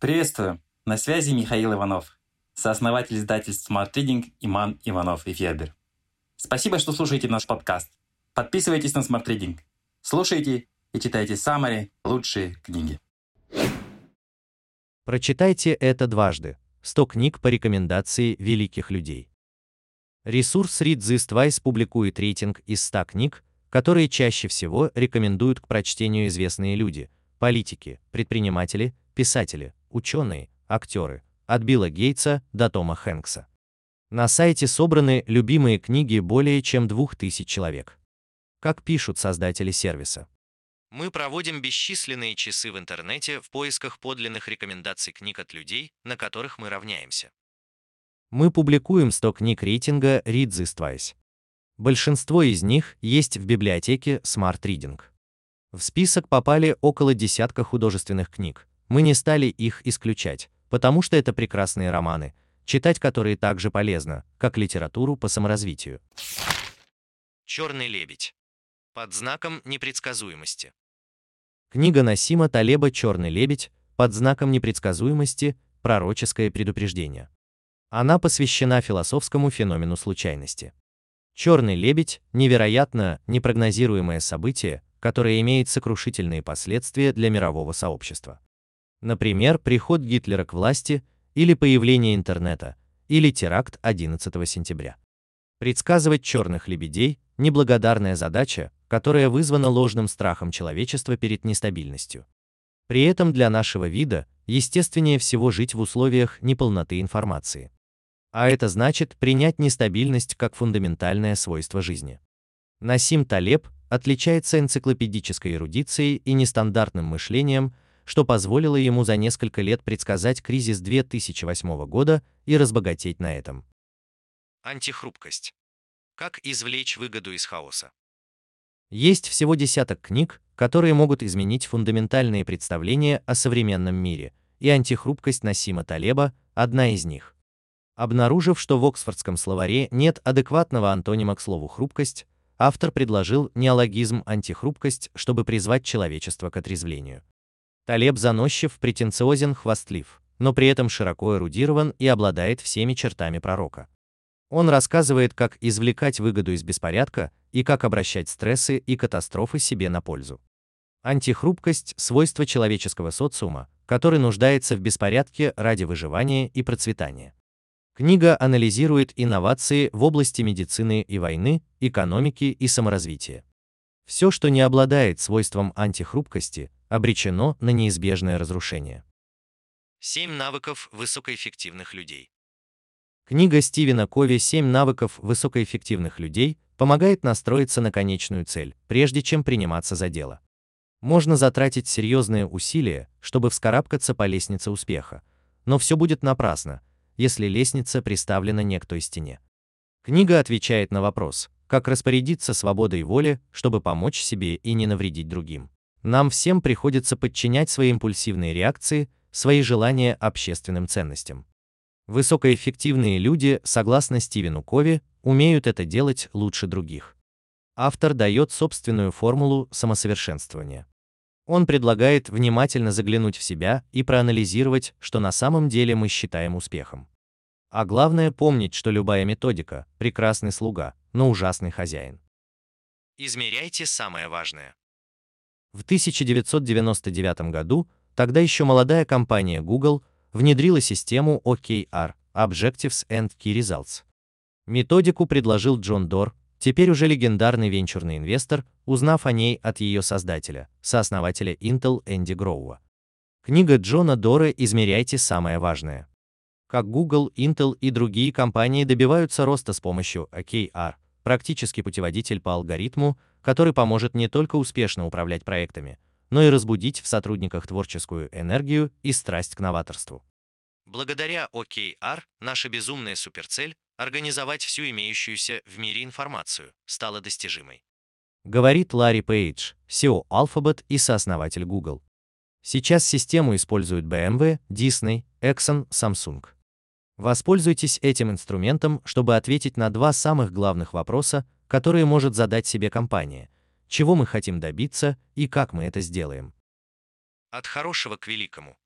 Приветствую! На связи Михаил Иванов, сооснователь издательств Smart Reading Иман Иванов и Федер. Спасибо, что слушаете наш подкаст. Подписывайтесь на Smart Reading. Слушайте и читайте самые лучшие книги. Прочитайте это дважды. 100 книг по рекомендации великих людей. Ресурс Read This Twice публикует рейтинг из 100 книг, которые чаще всего рекомендуют к прочтению известные люди, политики, предприниматели, писатели, ученые, актеры, от Билла Гейтса до Тома Хэнкса. На сайте собраны любимые книги более чем 2000 человек. Как пишут создатели сервиса. Мы проводим бесчисленные часы в интернете в поисках подлинных рекомендаций книг от людей, на которых мы равняемся. Мы публикуем 100 книг рейтинга Read This Twice. Большинство из них есть в библиотеке Smart Reading. В список попали около десятка художественных книг. Мы не стали их исключать, потому что это прекрасные романы, читать которые так же полезно, как литературу по саморазвитию. Черный лебедь. Под знаком непредсказуемости. Книга Насима Талеба «Черный лебедь» под знаком непредсказуемости «Пророческое предупреждение». Она посвящена философскому феномену случайности. Черный лебедь – невероятно непрогнозируемое событие, которое имеет сокрушительные последствия для мирового сообщества. Например, приход Гитлера к власти, или появление интернета, или теракт 11 сентября. Предсказывать черных лебедей – неблагодарная задача, которая вызвана ложным страхом человечества перед нестабильностью. При этом для нашего вида естественнее всего жить в условиях неполноты информации. А это значит принять нестабильность как фундаментальное свойство жизни. Насим Талеб отличается энциклопедической эрудицией и нестандартным мышлением, что позволило ему за несколько лет предсказать кризис 2008 года и разбогатеть на этом. Антихрупкость. Как извлечь выгоду из хаоса? Есть всего десяток книг, которые могут изменить фундаментальные представления о современном мире, и антихрупкость Насима Талеба – одна из них. Обнаружив, что в Оксфордском словаре нет адекватного антонима к слову «хрупкость», автор предложил неологизм «антихрупкость», чтобы призвать человечество к отрезвлению. Талеб заносчив, претенциозен, хвастлив, но при этом широко эрудирован и обладает всеми чертами пророка. Он рассказывает, как извлекать выгоду из беспорядка и как обращать стрессы и катастрофы себе на пользу. Антихрупкость – свойство человеческого социума, который нуждается в беспорядке ради выживания и процветания. Книга анализирует инновации в области медицины и войны, экономики и саморазвития. Все, что не обладает свойством антихрупкости, обречено на неизбежное разрушение. 7 навыков высокоэффективных людей. Книга Стивена Кови «7 навыков высокоэффективных людей» помогает настроиться на конечную цель, прежде чем приниматься за дело. Можно затратить серьезные усилия, чтобы вскарабкаться по лестнице успеха, но все будет напрасно, если лестница приставлена не к той стене. Книга отвечает на вопрос, как распорядиться свободой воли, чтобы помочь себе и не навредить другим. Нам всем приходится подчинять свои импульсивные реакции, свои желания общественным ценностям. Высокоэффективные люди, согласно Стивену Кови, умеют это делать лучше других. Автор дает собственную формулу самосовершенствования. Он предлагает внимательно заглянуть в себя и проанализировать, что на самом деле мы считаем успехом. А главное помнить, что любая методика – прекрасный слуга, но ужасный хозяин. Измеряйте самое важное. В 1999 году тогда еще молодая компания Google внедрила систему OKR – Objectives and Key Results. Методику предложил Джон Дор, теперь уже легендарный венчурный инвестор, узнав о ней от ее создателя, сооснователя Intel Энди Гроува. Книга Джона Дора «Измеряйте самое важное». Как Google, Intel и другие компании добиваются роста с помощью OKR, практический путеводитель по алгоритму, который поможет не только успешно управлять проектами, но и разбудить в сотрудниках творческую энергию и страсть к новаторству. Благодаря OKR наша безумная суперцель организовать всю имеющуюся в мире информацию стала достижимой. Говорит Ларри Пейдж, CEO Alphabet и сооснователь Google. Сейчас систему используют BMW, Disney, Exxon, Samsung. Воспользуйтесь этим инструментом, чтобы ответить на два самых главных вопроса, которые может задать себе компания. Чего мы хотим добиться и как мы это сделаем. От хорошего к великому.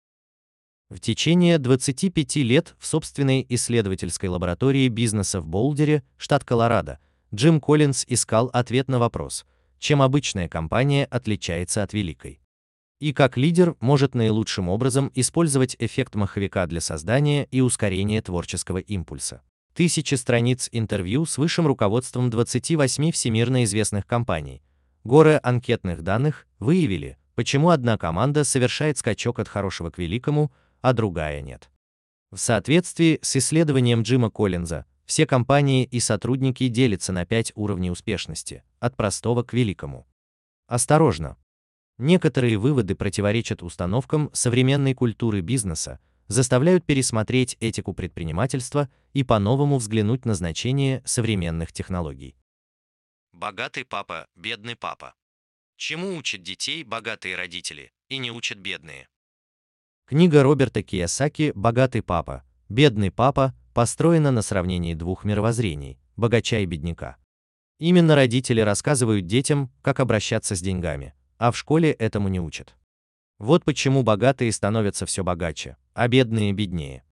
В течение 25 лет в собственной исследовательской лаборатории бизнеса в Болдере, штат Колорадо, Джим Коллинз искал ответ на вопрос, чем обычная компания отличается от великой. И как лидер может наилучшим образом использовать эффект маховика для создания и ускорения творческого импульса. Тысячи страниц интервью с высшим руководством 28 всемирно известных компаний. Горы анкетных данных выявили, почему одна команда совершает скачок от хорошего к великому, а другая нет. В соответствии с исследованием Джима Коллинза, все компании и сотрудники делятся на пять уровней успешности, от простого к великому. Осторожно! Некоторые выводы противоречат установкам современной культуры бизнеса, заставляют пересмотреть этику предпринимательства и по-новому взглянуть на значение современных технологий. Богатый папа, бедный папа. Чему учат детей богатые родители и не учат бедные? Книга Роберта Киясаки «Богатый папа, бедный папа» построена на сравнении двух мировоззрений – богача и бедняка. Именно родители рассказывают детям, как обращаться с деньгами, а в школе этому не учат. Вот почему богатые становятся все богаче, а бедные беднее.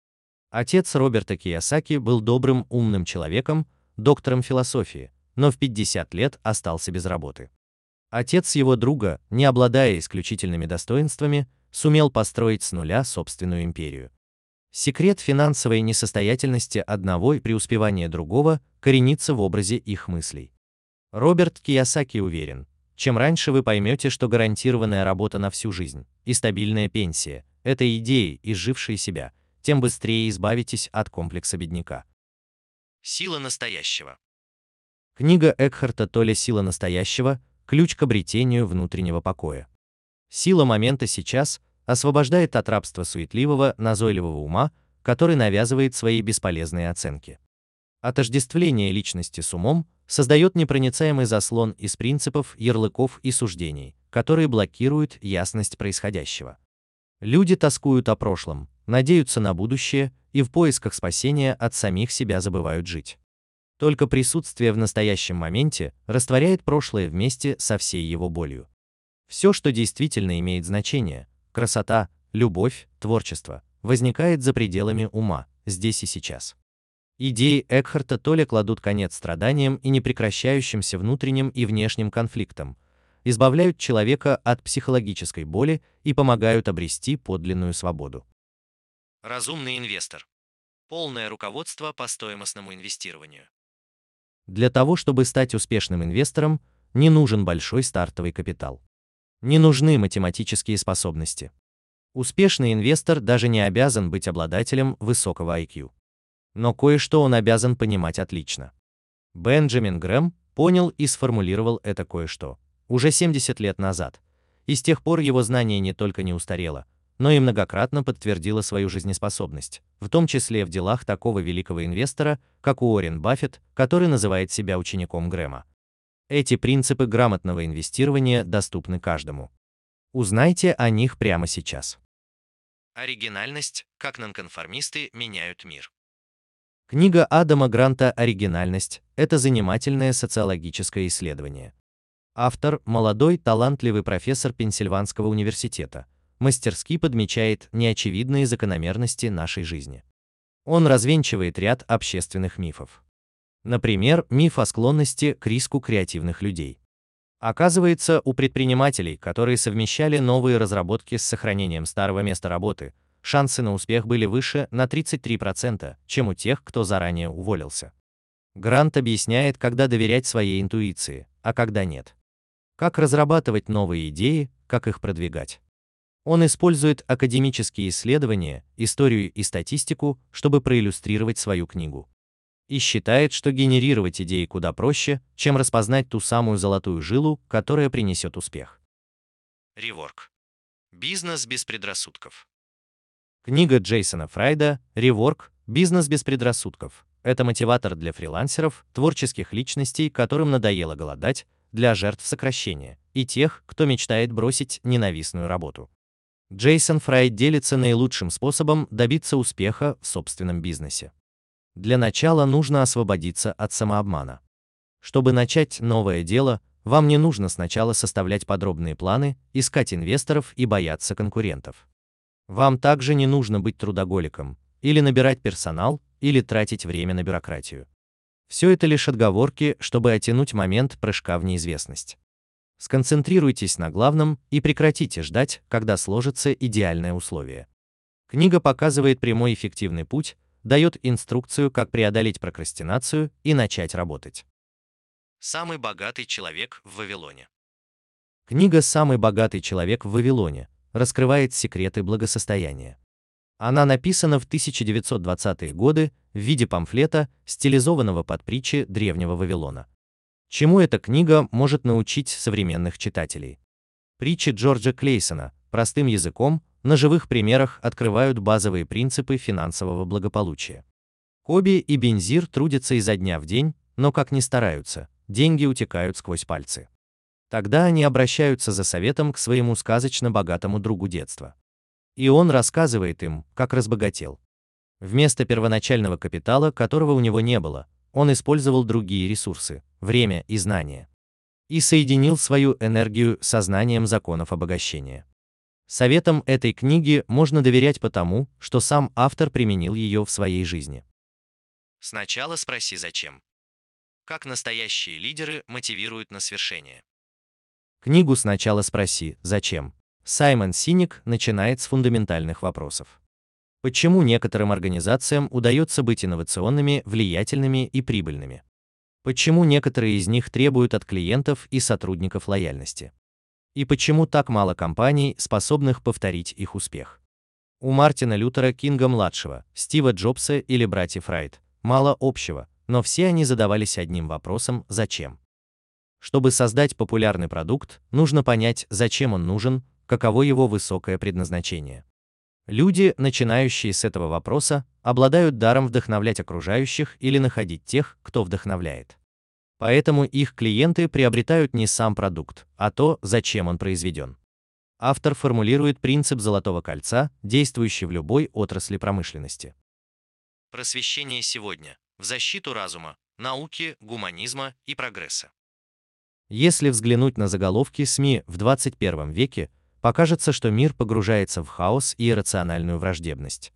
Отец Роберта Киясаки был добрым, умным человеком, доктором философии, но в 50 лет остался без работы. Отец его друга, не обладая исключительными достоинствами, сумел построить с нуля собственную империю. Секрет финансовой несостоятельности одного и преуспевания другого коренится в образе их мыслей. Роберт Киясаки уверен, чем раньше вы поймете, что гарантированная работа на всю жизнь и стабильная пенсия – это идеи, изжившие себя, тем быстрее избавитесь от комплекса бедняка. Сила настоящего. Книга Экхарта Толя «Сила настоящего» – ключ к обретению внутреннего покоя. Сила момента сейчас освобождает от рабства суетливого, назойливого ума, который навязывает свои бесполезные оценки. Отождествление личности с умом создает непроницаемый заслон из принципов, ярлыков и суждений, которые блокируют ясность происходящего. Люди тоскуют о прошлом, надеются на будущее и в поисках спасения от самих себя забывают жить. Только присутствие в настоящем моменте растворяет прошлое вместе со всей его болью. Все, что действительно имеет значение, красота, любовь, творчество, возникает за пределами ума, здесь и сейчас. Идеи Экхарта Толя кладут конец страданиям и непрекращающимся внутренним и внешним конфликтам, избавляют человека от психологической боли и помогают обрести подлинную свободу. Разумный инвестор. Полное руководство по стоимостному инвестированию. Для того, чтобы стать успешным инвестором, не нужен большой стартовый капитал. Не нужны математические способности. Успешный инвестор даже не обязан быть обладателем высокого IQ. Но кое-что он обязан понимать отлично. Бенджамин Грэм понял и сформулировал это кое-что уже 70 лет назад, и с тех пор его знание не только не устарело, но и многократно подтвердило свою жизнеспособность, в том числе в делах такого великого инвестора, как Уоррен Баффет, который называет себя учеником Грэма. Эти принципы грамотного инвестирования доступны каждому. Узнайте о них прямо сейчас. Оригинальность, как нонконформисты меняют мир. Книга Адама Гранта «Оригинальность» — это занимательное социологическое исследование. Автор – молодой, талантливый профессор Пенсильванского университета, мастерски подмечает неочевидные закономерности нашей жизни. Он развенчивает ряд общественных мифов. Например, миф о склонности к риску креативных людей. Оказывается, у предпринимателей, которые совмещали новые разработки с сохранением старого места работы, шансы на успех были выше на 33%, чем у тех, кто заранее уволился. Грант объясняет, когда доверять своей интуиции, а когда нет. Как разрабатывать новые идеи, как их продвигать. Он использует академические исследования, историю и статистику, чтобы проиллюстрировать свою книгу и считает, что генерировать идеи куда проще, чем распознать ту самую золотую жилу, которая принесет успех. Реворк. Бизнес без предрассудков. Книга Джейсона Фрайда «Реворк. Бизнес без предрассудков» — это мотиватор для фрилансеров, творческих личностей, которым надоело голодать, для жертв сокращения и тех, кто мечтает бросить ненавистную работу. Джейсон Фрайд делится наилучшим способом добиться успеха в собственном бизнесе. Для начала нужно освободиться от самообмана. Чтобы начать новое дело, вам не нужно сначала составлять подробные планы, искать инвесторов и бояться конкурентов. Вам также не нужно быть трудоголиком, или набирать персонал, или тратить время на бюрократию. Все это лишь отговорки, чтобы оттянуть момент прыжка в неизвестность. Сконцентрируйтесь на главном и прекратите ждать, когда сложится идеальное условие. Книга показывает прямой эффективный путь, дает инструкцию, как преодолеть прокрастинацию и начать работать. Самый богатый человек в Вавилоне. Книга «Самый богатый человек в Вавилоне» раскрывает секреты благосостояния. Она написана в 1920-е годы в виде памфлета, стилизованного под притчи древнего Вавилона. Чему эта книга может научить современных читателей? Притчи Джорджа Клейсона, простым языком, на живых примерах открывают базовые принципы финансового благополучия. Коби и Бензир трудятся изо дня в день, но как ни стараются, деньги утекают сквозь пальцы. Тогда они обращаются за советом к своему сказочно богатому другу детства. И он рассказывает им, как разбогател. Вместо первоначального капитала, которого у него не было, он использовал другие ресурсы – время и знания. И соединил свою энергию со знанием законов обогащения. Советам этой книги можно доверять потому, что сам автор применил ее в своей жизни. Сначала спроси зачем. Как настоящие лидеры мотивируют на свершение. Книгу сначала спроси зачем. Саймон Синик начинает с фундаментальных вопросов. Почему некоторым организациям удается быть инновационными, влиятельными и прибыльными? Почему некоторые из них требуют от клиентов и сотрудников лояльности? И почему так мало компаний, способных повторить их успех? У Мартина Лютера Кинга-младшего, Стива Джобса или братьев Райт мало общего, но все они задавались одним вопросом «зачем?». Чтобы создать популярный продукт, нужно понять, зачем он нужен, каково его высокое предназначение. Люди, начинающие с этого вопроса, обладают даром вдохновлять окружающих или находить тех, кто вдохновляет. Поэтому их клиенты приобретают не сам продукт, а то, зачем он произведен. Автор формулирует принцип золотого кольца, действующий в любой отрасли промышленности. Просвещение сегодня в защиту разума, науки, гуманизма и прогресса. Если взглянуть на заголовки СМИ в 21 веке, покажется, что мир погружается в хаос и иррациональную враждебность.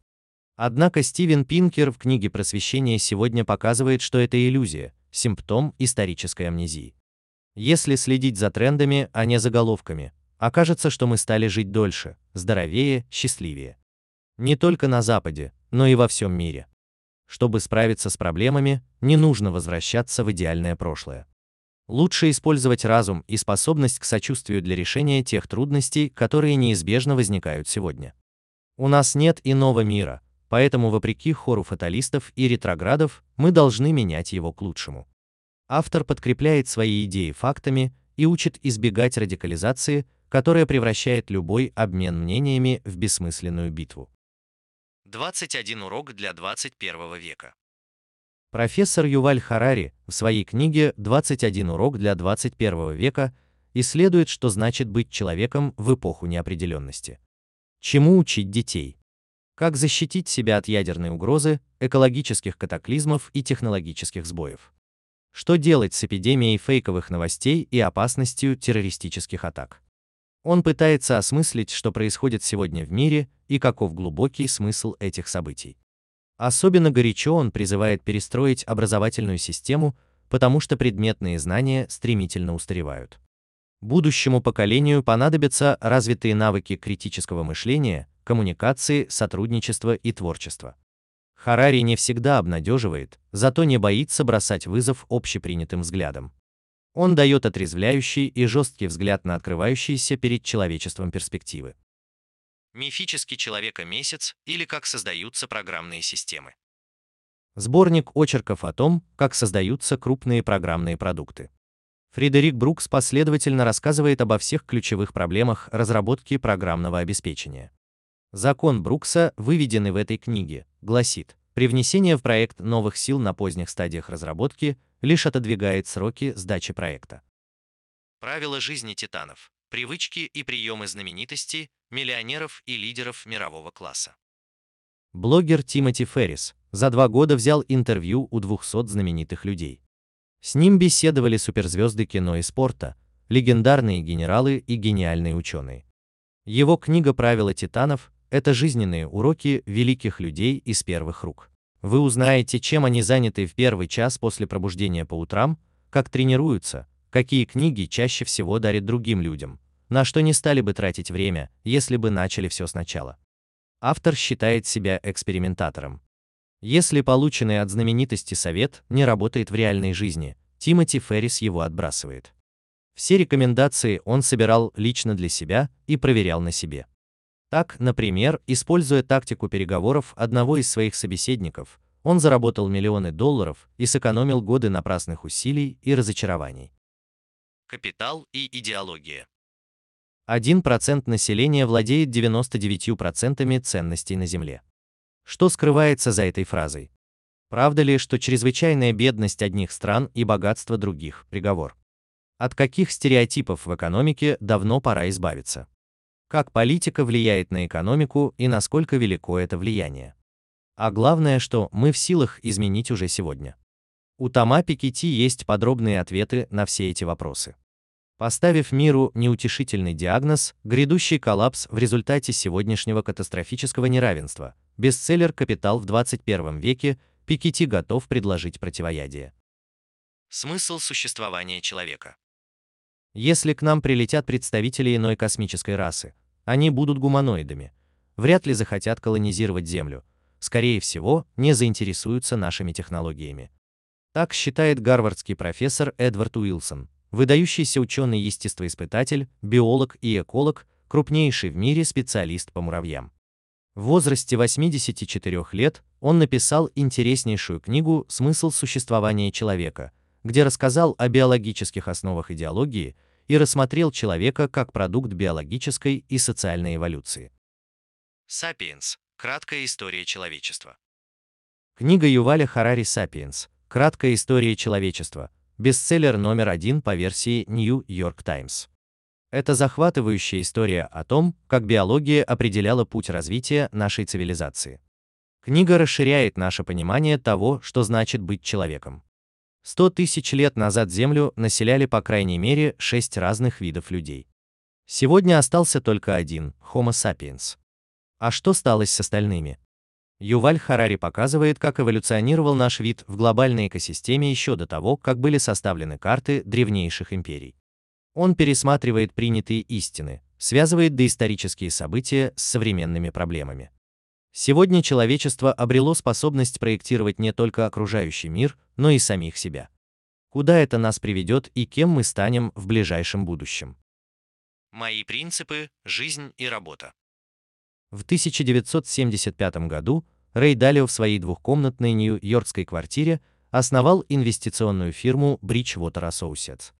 Однако Стивен Пинкер в книге «Просвещение» сегодня показывает, что это иллюзия, симптом исторической амнезии. Если следить за трендами, а не заголовками, окажется, что мы стали жить дольше, здоровее, счастливее. Не только на Западе, но и во всем мире. Чтобы справиться с проблемами, не нужно возвращаться в идеальное прошлое. Лучше использовать разум и способность к сочувствию для решения тех трудностей, которые неизбежно возникают сегодня. У нас нет иного мира, поэтому вопреки хору фаталистов и ретроградов, мы должны менять его к лучшему. Автор подкрепляет свои идеи фактами и учит избегать радикализации, которая превращает любой обмен мнениями в бессмысленную битву. 21 урок для 21 века. Профессор Юваль Харари в своей книге «21 урок для 21 века» исследует, что значит быть человеком в эпоху неопределенности. Чему учить детей? Как защитить себя от ядерной угрозы, экологических катаклизмов и технологических сбоев? Что делать с эпидемией фейковых новостей и опасностью террористических атак? Он пытается осмыслить, что происходит сегодня в мире и каков глубокий смысл этих событий. Особенно горячо он призывает перестроить образовательную систему, потому что предметные знания стремительно устаревают. Будущему поколению понадобятся развитые навыки критического мышления, коммуникации, сотрудничества и творчества. Харари не всегда обнадеживает, зато не боится бросать вызов общепринятым взглядам. Он дает отрезвляющий и жесткий взгляд на открывающиеся перед человечеством перспективы мифический человека-месяц или как создаются программные системы. Сборник очерков о том, как создаются крупные программные продукты. Фредерик Брукс последовательно рассказывает обо всех ключевых проблемах разработки программного обеспечения. Закон Брукса, выведенный в этой книге, гласит, привнесение в проект новых сил на поздних стадиях разработки лишь отодвигает сроки сдачи проекта. Правила жизни титанов. Привычки и приемы знаменитостей, миллионеров и лидеров мирового класса. Блогер Тимоти Феррис за два года взял интервью у 200 знаменитых людей. С ним беседовали суперзвезды кино и спорта, легендарные генералы и гениальные ученые. Его книга «Правила титанов» — это жизненные уроки великих людей из первых рук. Вы узнаете, чем они заняты в первый час после пробуждения по утрам, как тренируются, какие книги чаще всего дарят другим людям, на что не стали бы тратить время, если бы начали все сначала. Автор считает себя экспериментатором. Если полученный от знаменитости совет не работает в реальной жизни, Тимоти Феррис его отбрасывает. Все рекомендации он собирал лично для себя и проверял на себе. Так, например, используя тактику переговоров одного из своих собеседников, он заработал миллионы долларов и сэкономил годы напрасных усилий и разочарований. Капитал и идеология 1% населения владеет 99% ценностей на Земле. Что скрывается за этой фразой? Правда ли, что чрезвычайная бедность одних стран и богатство других – приговор? От каких стереотипов в экономике давно пора избавиться? Как политика влияет на экономику и насколько велико это влияние? А главное, что мы в силах изменить уже сегодня. У Тома Пикетти есть подробные ответы на все эти вопросы. Поставив миру неутешительный диагноз, грядущий коллапс в результате сегодняшнего катастрофического неравенства, бестселлер «Капитал в 21 веке», Пикетти готов предложить противоядие. Смысл существования человека Если к нам прилетят представители иной космической расы, они будут гуманоидами, вряд ли захотят колонизировать Землю, скорее всего, не заинтересуются нашими технологиями. Так считает гарвардский профессор Эдвард Уилсон, выдающийся ученый-естествоиспытатель, биолог и эколог, крупнейший в мире специалист по муравьям. В возрасте 84 лет он написал интереснейшую книгу «Смысл существования человека», где рассказал о биологических основах идеологии и рассмотрел человека как продукт биологической и социальной эволюции. Сапиенс. Краткая история человечества. Книга Юваля Харари «Сапиенс. Краткая история человечества» бестселлер номер один по версии New York Times. Это захватывающая история о том, как биология определяла путь развития нашей цивилизации. Книга расширяет наше понимание того, что значит быть человеком. Сто тысяч лет назад Землю населяли по крайней мере шесть разных видов людей. Сегодня остался только один – Homo sapiens. А что стало с остальными? Юваль Харари показывает, как эволюционировал наш вид в глобальной экосистеме еще до того, как были составлены карты древнейших империй. Он пересматривает принятые истины, связывает доисторические события с современными проблемами. Сегодня человечество обрело способность проектировать не только окружающий мир, но и самих себя. Куда это нас приведет и кем мы станем в ближайшем будущем? Мои принципы, жизнь и работа. В 1975 году Рэй Далио в своей двухкомнатной нью-йоркской квартире основал инвестиционную фирму Bridgewater Associates.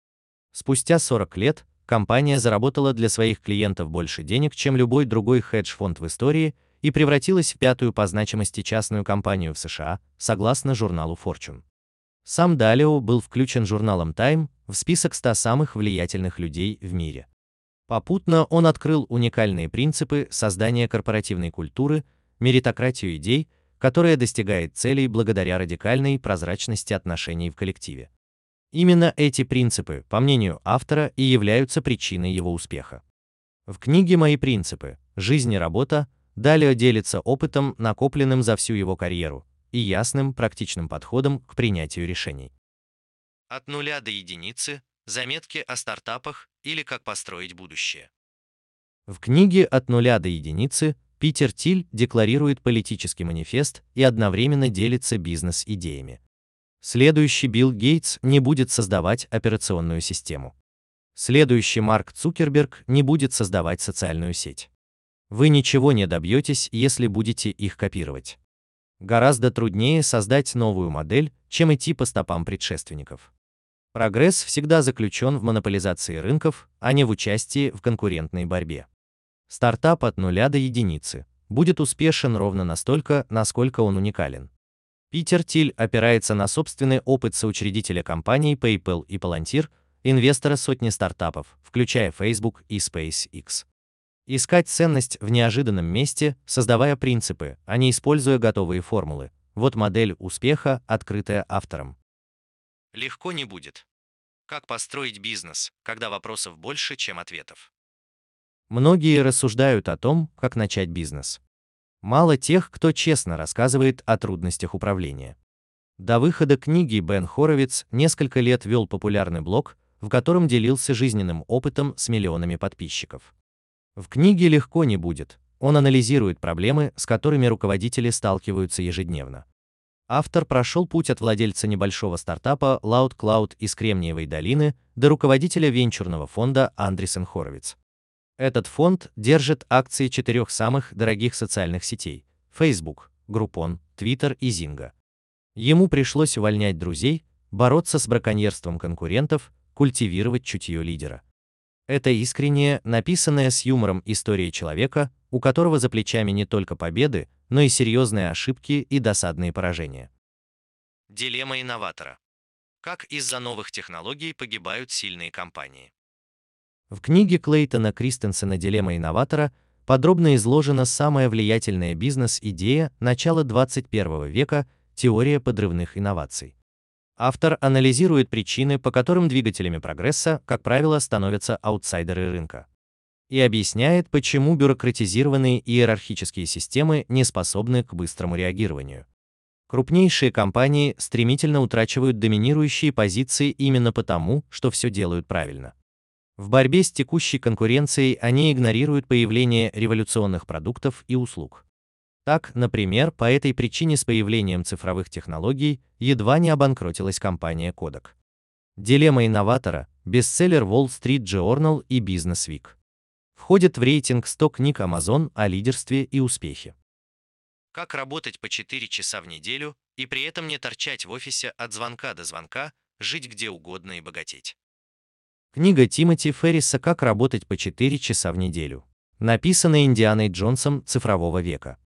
Спустя 40 лет компания заработала для своих клиентов больше денег, чем любой другой хедж-фонд в истории и превратилась в пятую по значимости частную компанию в США, согласно журналу Fortune. Сам Далио был включен журналом Time в список 100 самых влиятельных людей в мире. Попутно он открыл уникальные принципы создания корпоративной культуры, меритократию идей, которая достигает целей благодаря радикальной прозрачности отношений в коллективе. Именно эти принципы, по мнению автора, и являются причиной его успеха. В книге «Мои принципы. Жизнь и работа» Далее делится опытом, накопленным за всю его карьеру, и ясным, практичным подходом к принятию решений. От нуля до единицы Заметки о стартапах или как построить будущее. В книге «От нуля до единицы» Питер Тиль декларирует политический манифест и одновременно делится бизнес-идеями. Следующий Билл Гейтс не будет создавать операционную систему. Следующий Марк Цукерберг не будет создавать социальную сеть. Вы ничего не добьетесь, если будете их копировать. Гораздо труднее создать новую модель, чем идти по стопам предшественников. Прогресс всегда заключен в монополизации рынков, а не в участии в конкурентной борьбе. Стартап от нуля до единицы будет успешен ровно настолько, насколько он уникален. Питер Тиль опирается на собственный опыт соучредителя компаний PayPal и Palantir, инвестора сотни стартапов, включая Facebook и SpaceX. Искать ценность в неожиданном месте, создавая принципы, а не используя готовые формулы. Вот модель успеха, открытая автором. Легко не будет. Как построить бизнес, когда вопросов больше, чем ответов? Многие рассуждают о том, как начать бизнес. Мало тех, кто честно рассказывает о трудностях управления. До выхода книги Бен Хоровиц несколько лет вел популярный блог, в котором делился жизненным опытом с миллионами подписчиков. В книге легко не будет. Он анализирует проблемы, с которыми руководители сталкиваются ежедневно. Автор прошел путь от владельца небольшого стартапа Loud Cloud из Кремниевой долины до руководителя венчурного фонда Андресен Хоровиц. Этот фонд держит акции четырех самых дорогих социальных сетей – Facebook, Groupon, Twitter и Zynga. Ему пришлось увольнять друзей, бороться с браконьерством конкурентов, культивировать чутье лидера. Это искренняя, написанная с юмором история человека, у которого за плечами не только победы, но и серьезные ошибки и досадные поражения. Дилемма инноватора. Как из-за новых технологий погибают сильные компании? В книге Клейтона Кристенсена «Дилемма инноватора» подробно изложена самая влиятельная бизнес-идея начала 21 века – теория подрывных инноваций. Автор анализирует причины, по которым двигателями прогресса, как правило, становятся аутсайдеры рынка. И объясняет, почему бюрократизированные иерархические системы не способны к быстрому реагированию. Крупнейшие компании стремительно утрачивают доминирующие позиции именно потому, что все делают правильно. В борьбе с текущей конкуренцией они игнорируют появление революционных продуктов и услуг. Так, например, по этой причине с появлением цифровых технологий едва не обанкротилась компания Kodak. Дилемма инноватора, бестселлер Wall Street Journal и Business Week. Входит в рейтинг 100 книг Amazon о лидерстве и успехе. Как работать по 4 часа в неделю и при этом не торчать в офисе от звонка до звонка, жить где угодно и богатеть. Книга Тимоти Ферриса «Как работать по 4 часа в неделю», написанная Индианой Джонсом цифрового века.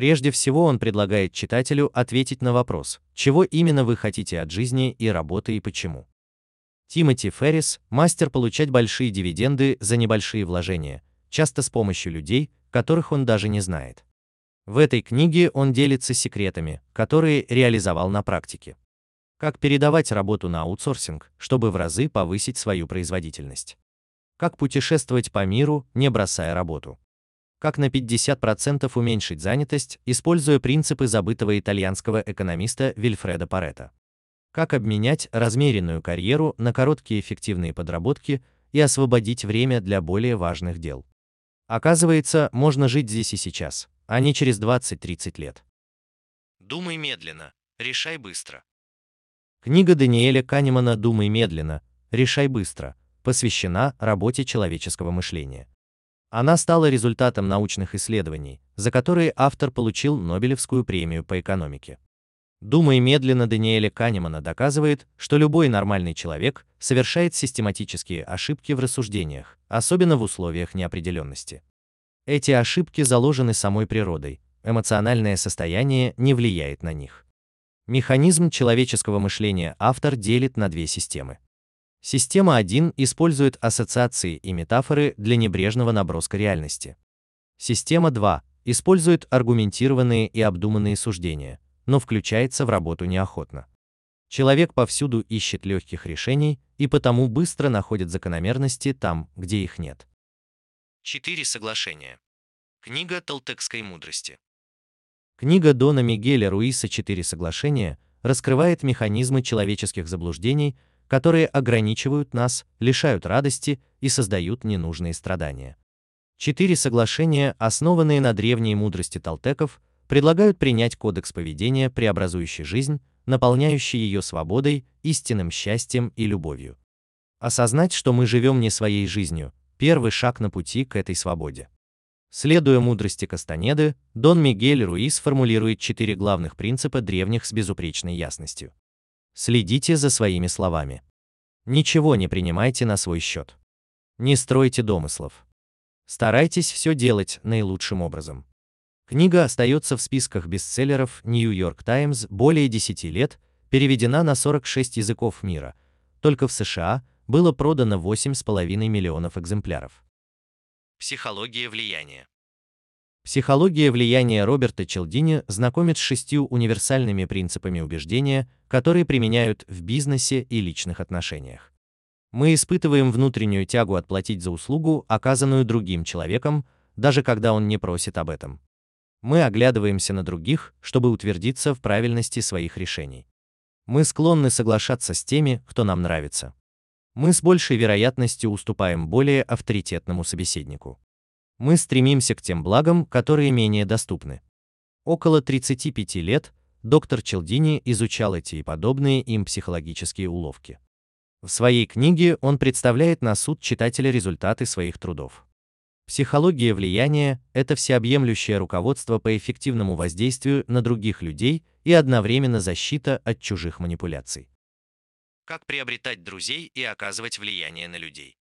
Прежде всего он предлагает читателю ответить на вопрос, чего именно вы хотите от жизни и работы и почему. Тимоти Феррис – мастер получать большие дивиденды за небольшие вложения, часто с помощью людей, которых он даже не знает. В этой книге он делится секретами, которые реализовал на практике. Как передавать работу на аутсорсинг, чтобы в разы повысить свою производительность. Как путешествовать по миру, не бросая работу. Как на 50% уменьшить занятость, используя принципы забытого итальянского экономиста Вильфреда Паретта. Как обменять размеренную карьеру на короткие эффективные подработки и освободить время для более важных дел. Оказывается, можно жить здесь и сейчас, а не через 20-30 лет. Думай медленно, решай быстро. Книга Даниэля Канемана «Думай медленно, решай быстро» посвящена работе человеческого мышления. Она стала результатом научных исследований, за которые автор получил Нобелевскую премию по экономике. «Думай медленно» Даниэля Канемана доказывает, что любой нормальный человек совершает систематические ошибки в рассуждениях, особенно в условиях неопределенности. Эти ошибки заложены самой природой, эмоциональное состояние не влияет на них. Механизм человеческого мышления автор делит на две системы. Система 1 использует ассоциации и метафоры для небрежного наброска реальности. Система 2 использует аргументированные и обдуманные суждения, но включается в работу неохотно. Человек повсюду ищет легких решений и потому быстро находит закономерности там, где их нет. Четыре соглашения. Книга толтекской мудрости. Книга Дона Мигеля Руиса «Четыре соглашения» раскрывает механизмы человеческих заблуждений, которые ограничивают нас, лишают радости и создают ненужные страдания. Четыре соглашения, основанные на древней мудрости толтеков, предлагают принять кодекс поведения, преобразующий жизнь, наполняющий ее свободой, истинным счастьем и любовью. Осознать, что мы живем не своей жизнью, первый шаг на пути к этой свободе. Следуя мудрости Кастанеды, Дон Мигель Руис формулирует четыре главных принципа древних с безупречной ясностью. Следите за своими словами. Ничего не принимайте на свой счет. Не стройте домыслов. Старайтесь все делать наилучшим образом. Книга остается в списках бестселлеров New York Times более 10 лет, переведена на 46 языков мира. Только в США было продано 8,5 миллионов экземпляров. Психология влияния. Психология влияния Роберта Челдини знакомит с шестью универсальными принципами убеждения, которые применяют в бизнесе и личных отношениях. Мы испытываем внутреннюю тягу отплатить за услугу, оказанную другим человеком, даже когда он не просит об этом. Мы оглядываемся на других, чтобы утвердиться в правильности своих решений. Мы склонны соглашаться с теми, кто нам нравится. Мы с большей вероятностью уступаем более авторитетному собеседнику. Мы стремимся к тем благам, которые менее доступны. Около 35 лет доктор Челдини изучал эти и подобные им психологические уловки. В своей книге он представляет на суд читателя результаты своих трудов. Психология влияния – это всеобъемлющее руководство по эффективному воздействию на других людей и одновременно защита от чужих манипуляций. Как приобретать друзей и оказывать влияние на людей?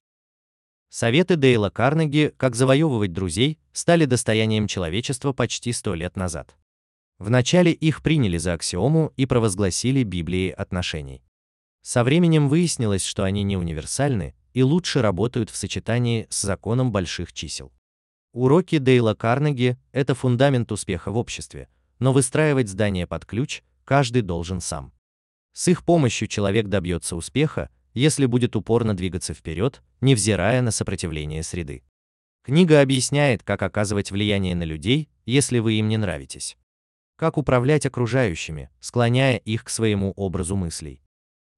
Советы Дейла Карнеги, как завоевывать друзей, стали достоянием человечества почти сто лет назад. Вначале их приняли за аксиому и провозгласили Библией отношений. Со временем выяснилось, что они не универсальны и лучше работают в сочетании с законом больших чисел. Уроки Дейла Карнеги – это фундамент успеха в обществе, но выстраивать здание под ключ каждый должен сам. С их помощью человек добьется успеха, если будет упорно двигаться вперед, невзирая на сопротивление среды. Книга объясняет, как оказывать влияние на людей, если вы им не нравитесь. Как управлять окружающими, склоняя их к своему образу мыслей.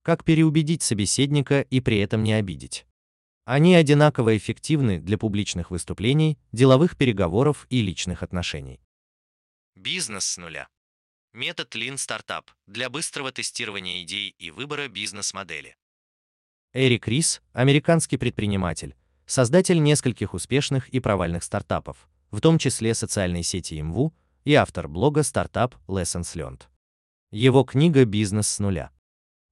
Как переубедить собеседника и при этом не обидеть. Они одинаково эффективны для публичных выступлений, деловых переговоров и личных отношений. Бизнес с нуля. Метод Lean Startup для быстрого тестирования идей и выбора бизнес-модели. Эрик Рис, американский предприниматель, создатель нескольких успешных и провальных стартапов, в том числе социальной сети МВУ и автор блога Startup Lessons Learned. Его книга «Бизнес с нуля».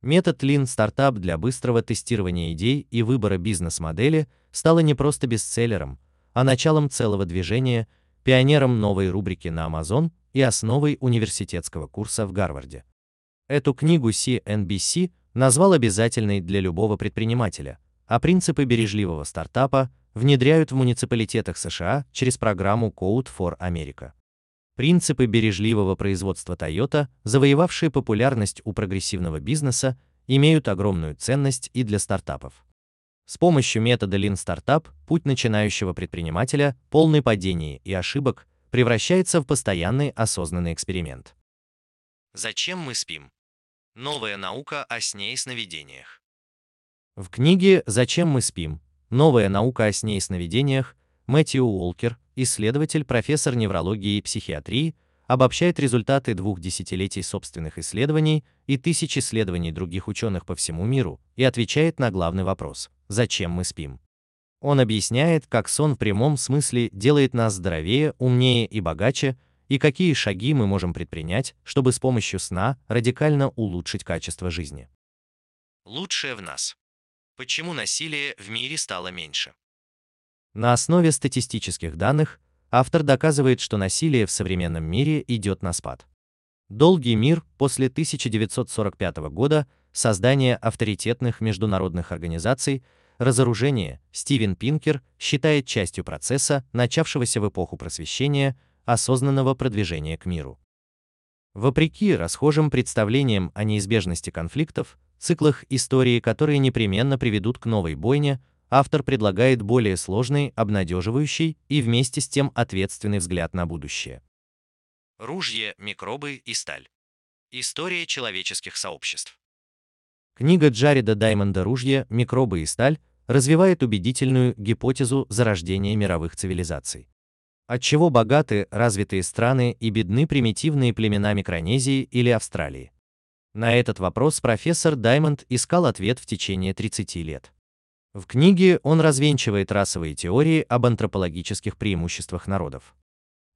Метод Lean Startup для быстрого тестирования идей и выбора бизнес-модели стала не просто бестселлером, а началом целого движения, пионером новой рубрики на Amazon и основой университетского курса в Гарварде. Эту книгу CNBC назвал обязательной для любого предпринимателя, а принципы бережливого стартапа внедряют в муниципалитетах США через программу Code for America. Принципы бережливого производства Toyota, завоевавшие популярность у прогрессивного бизнеса, имеют огромную ценность и для стартапов. С помощью метода Lean Startup путь начинающего предпринимателя, полный падений и ошибок, превращается в постоянный осознанный эксперимент. Зачем мы спим? Новая наука о сне и сновидениях. В книге «Зачем мы спим? Новая наука о сне и сновидениях» Мэтью Уолкер, исследователь, профессор неврологии и психиатрии, обобщает результаты двух десятилетий собственных исследований и тысяч исследований других ученых по всему миру и отвечает на главный вопрос – зачем мы спим? Он объясняет, как сон в прямом смысле делает нас здоровее, умнее и богаче, и какие шаги мы можем предпринять, чтобы с помощью сна радикально улучшить качество жизни. Лучшее в нас. Почему насилие в мире стало меньше? На основе статистических данных автор доказывает, что насилие в современном мире идет на спад. Долгий мир после 1945 года, создание авторитетных международных организаций, разоружение Стивен Пинкер считает частью процесса, начавшегося в эпоху просвещения, осознанного продвижения к миру. Вопреки расхожим представлениям о неизбежности конфликтов, циклах истории, которые непременно приведут к новой бойне, автор предлагает более сложный, обнадеживающий и вместе с тем ответственный взгляд на будущее. Ружье, микробы и сталь. История человеческих сообществ. Книга Джареда Даймонда «Ружье, микробы и сталь» развивает убедительную гипотезу зарождения мировых цивилизаций. Отчего богаты развитые страны и бедны примитивные племена Микронезии или Австралии? На этот вопрос профессор Даймонд искал ответ в течение 30 лет. В книге он развенчивает расовые теории об антропологических преимуществах народов.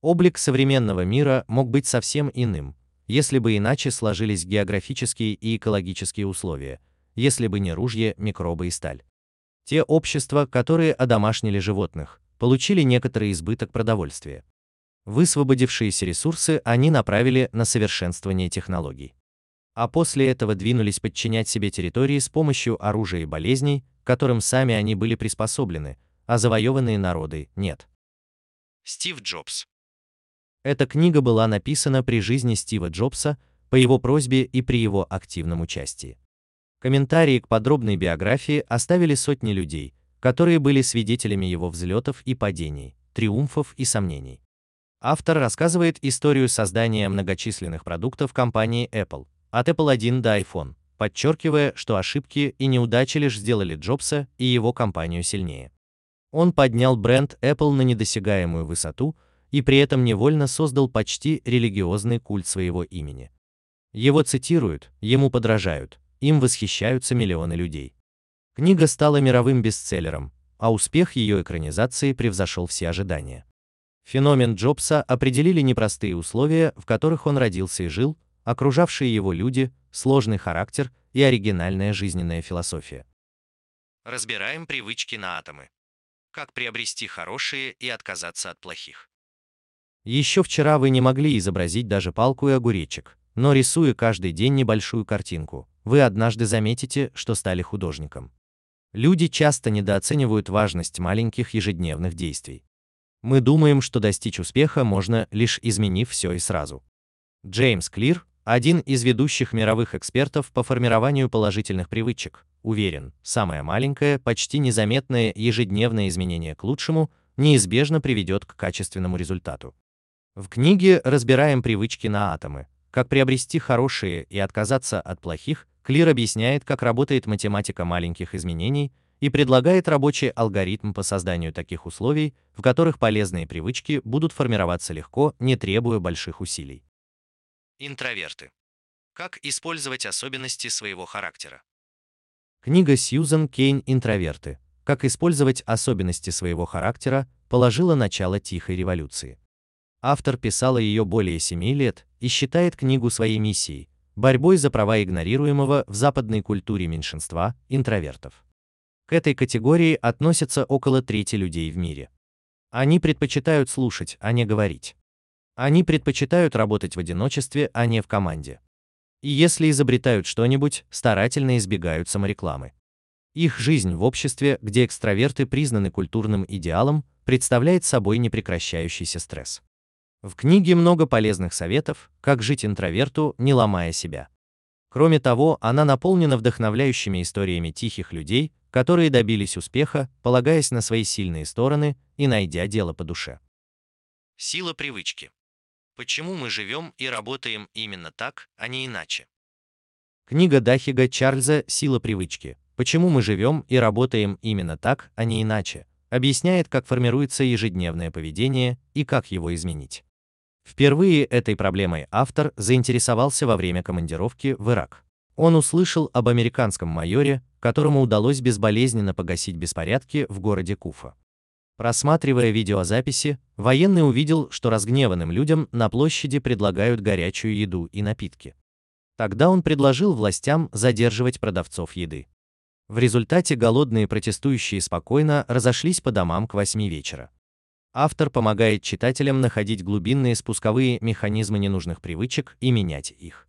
Облик современного мира мог быть совсем иным, если бы иначе сложились географические и экологические условия, если бы не ружья, микробы и сталь. Те общества, которые одомашнили животных, получили некоторый избыток продовольствия. Высвободившиеся ресурсы они направили на совершенствование технологий. А после этого двинулись подчинять себе территории с помощью оружия и болезней, которым сами они были приспособлены, а завоеванные народы – нет. Стив Джобс Эта книга была написана при жизни Стива Джобса, по его просьбе и при его активном участии. Комментарии к подробной биографии оставили сотни людей, которые были свидетелями его взлетов и падений, триумфов и сомнений. Автор рассказывает историю создания многочисленных продуктов компании Apple, от Apple 1 до iPhone, подчеркивая, что ошибки и неудачи лишь сделали Джобса и его компанию сильнее. Он поднял бренд Apple на недосягаемую высоту и при этом невольно создал почти религиозный культ своего имени. Его цитируют, ему подражают, им восхищаются миллионы людей. Книга стала мировым бестселлером, а успех ее экранизации превзошел все ожидания. Феномен Джобса определили непростые условия, в которых он родился и жил, окружавшие его люди, сложный характер и оригинальная жизненная философия. Разбираем привычки на атомы. Как приобрести хорошие и отказаться от плохих. Еще вчера вы не могли изобразить даже палку и огуречек, но рисуя каждый день небольшую картинку, вы однажды заметите, что стали художником. Люди часто недооценивают важность маленьких ежедневных действий. Мы думаем, что достичь успеха можно, лишь изменив все и сразу. Джеймс Клир, один из ведущих мировых экспертов по формированию положительных привычек, уверен, самое маленькое, почти незаметное ежедневное изменение к лучшему неизбежно приведет к качественному результату. В книге разбираем привычки на атомы, как приобрести хорошие и отказаться от плохих, Клир объясняет, как работает математика маленьких изменений и предлагает рабочий алгоритм по созданию таких условий, в которых полезные привычки будут формироваться легко, не требуя больших усилий. Интроверты. Как использовать особенности своего характера? Книга Сьюзан Кейн «Интроверты. Как использовать особенности своего характера» положила начало тихой революции. Автор писала ее более семи лет и считает книгу своей миссией – борьбой за права игнорируемого в западной культуре меньшинства – интровертов. К этой категории относятся около трети людей в мире. Они предпочитают слушать, а не говорить. Они предпочитают работать в одиночестве, а не в команде. И если изобретают что-нибудь, старательно избегают саморекламы. Их жизнь в обществе, где экстраверты признаны культурным идеалом, представляет собой непрекращающийся стресс. В книге много полезных советов, как жить интроверту, не ломая себя. Кроме того, она наполнена вдохновляющими историями тихих людей, которые добились успеха, полагаясь на свои сильные стороны и найдя дело по душе. Сила привычки. Почему мы живем и работаем именно так, а не иначе? Книга Дахига Чарльза «Сила привычки. Почему мы живем и работаем именно так, а не иначе» объясняет, как формируется ежедневное поведение и как его изменить. Впервые этой проблемой автор заинтересовался во время командировки в Ирак. Он услышал об американском майоре, которому удалось безболезненно погасить беспорядки в городе Куфа. Просматривая видеозаписи, военный увидел, что разгневанным людям на площади предлагают горячую еду и напитки. Тогда он предложил властям задерживать продавцов еды. В результате голодные протестующие спокойно разошлись по домам к 8 вечера. Автор помогает читателям находить глубинные спусковые механизмы ненужных привычек и менять их.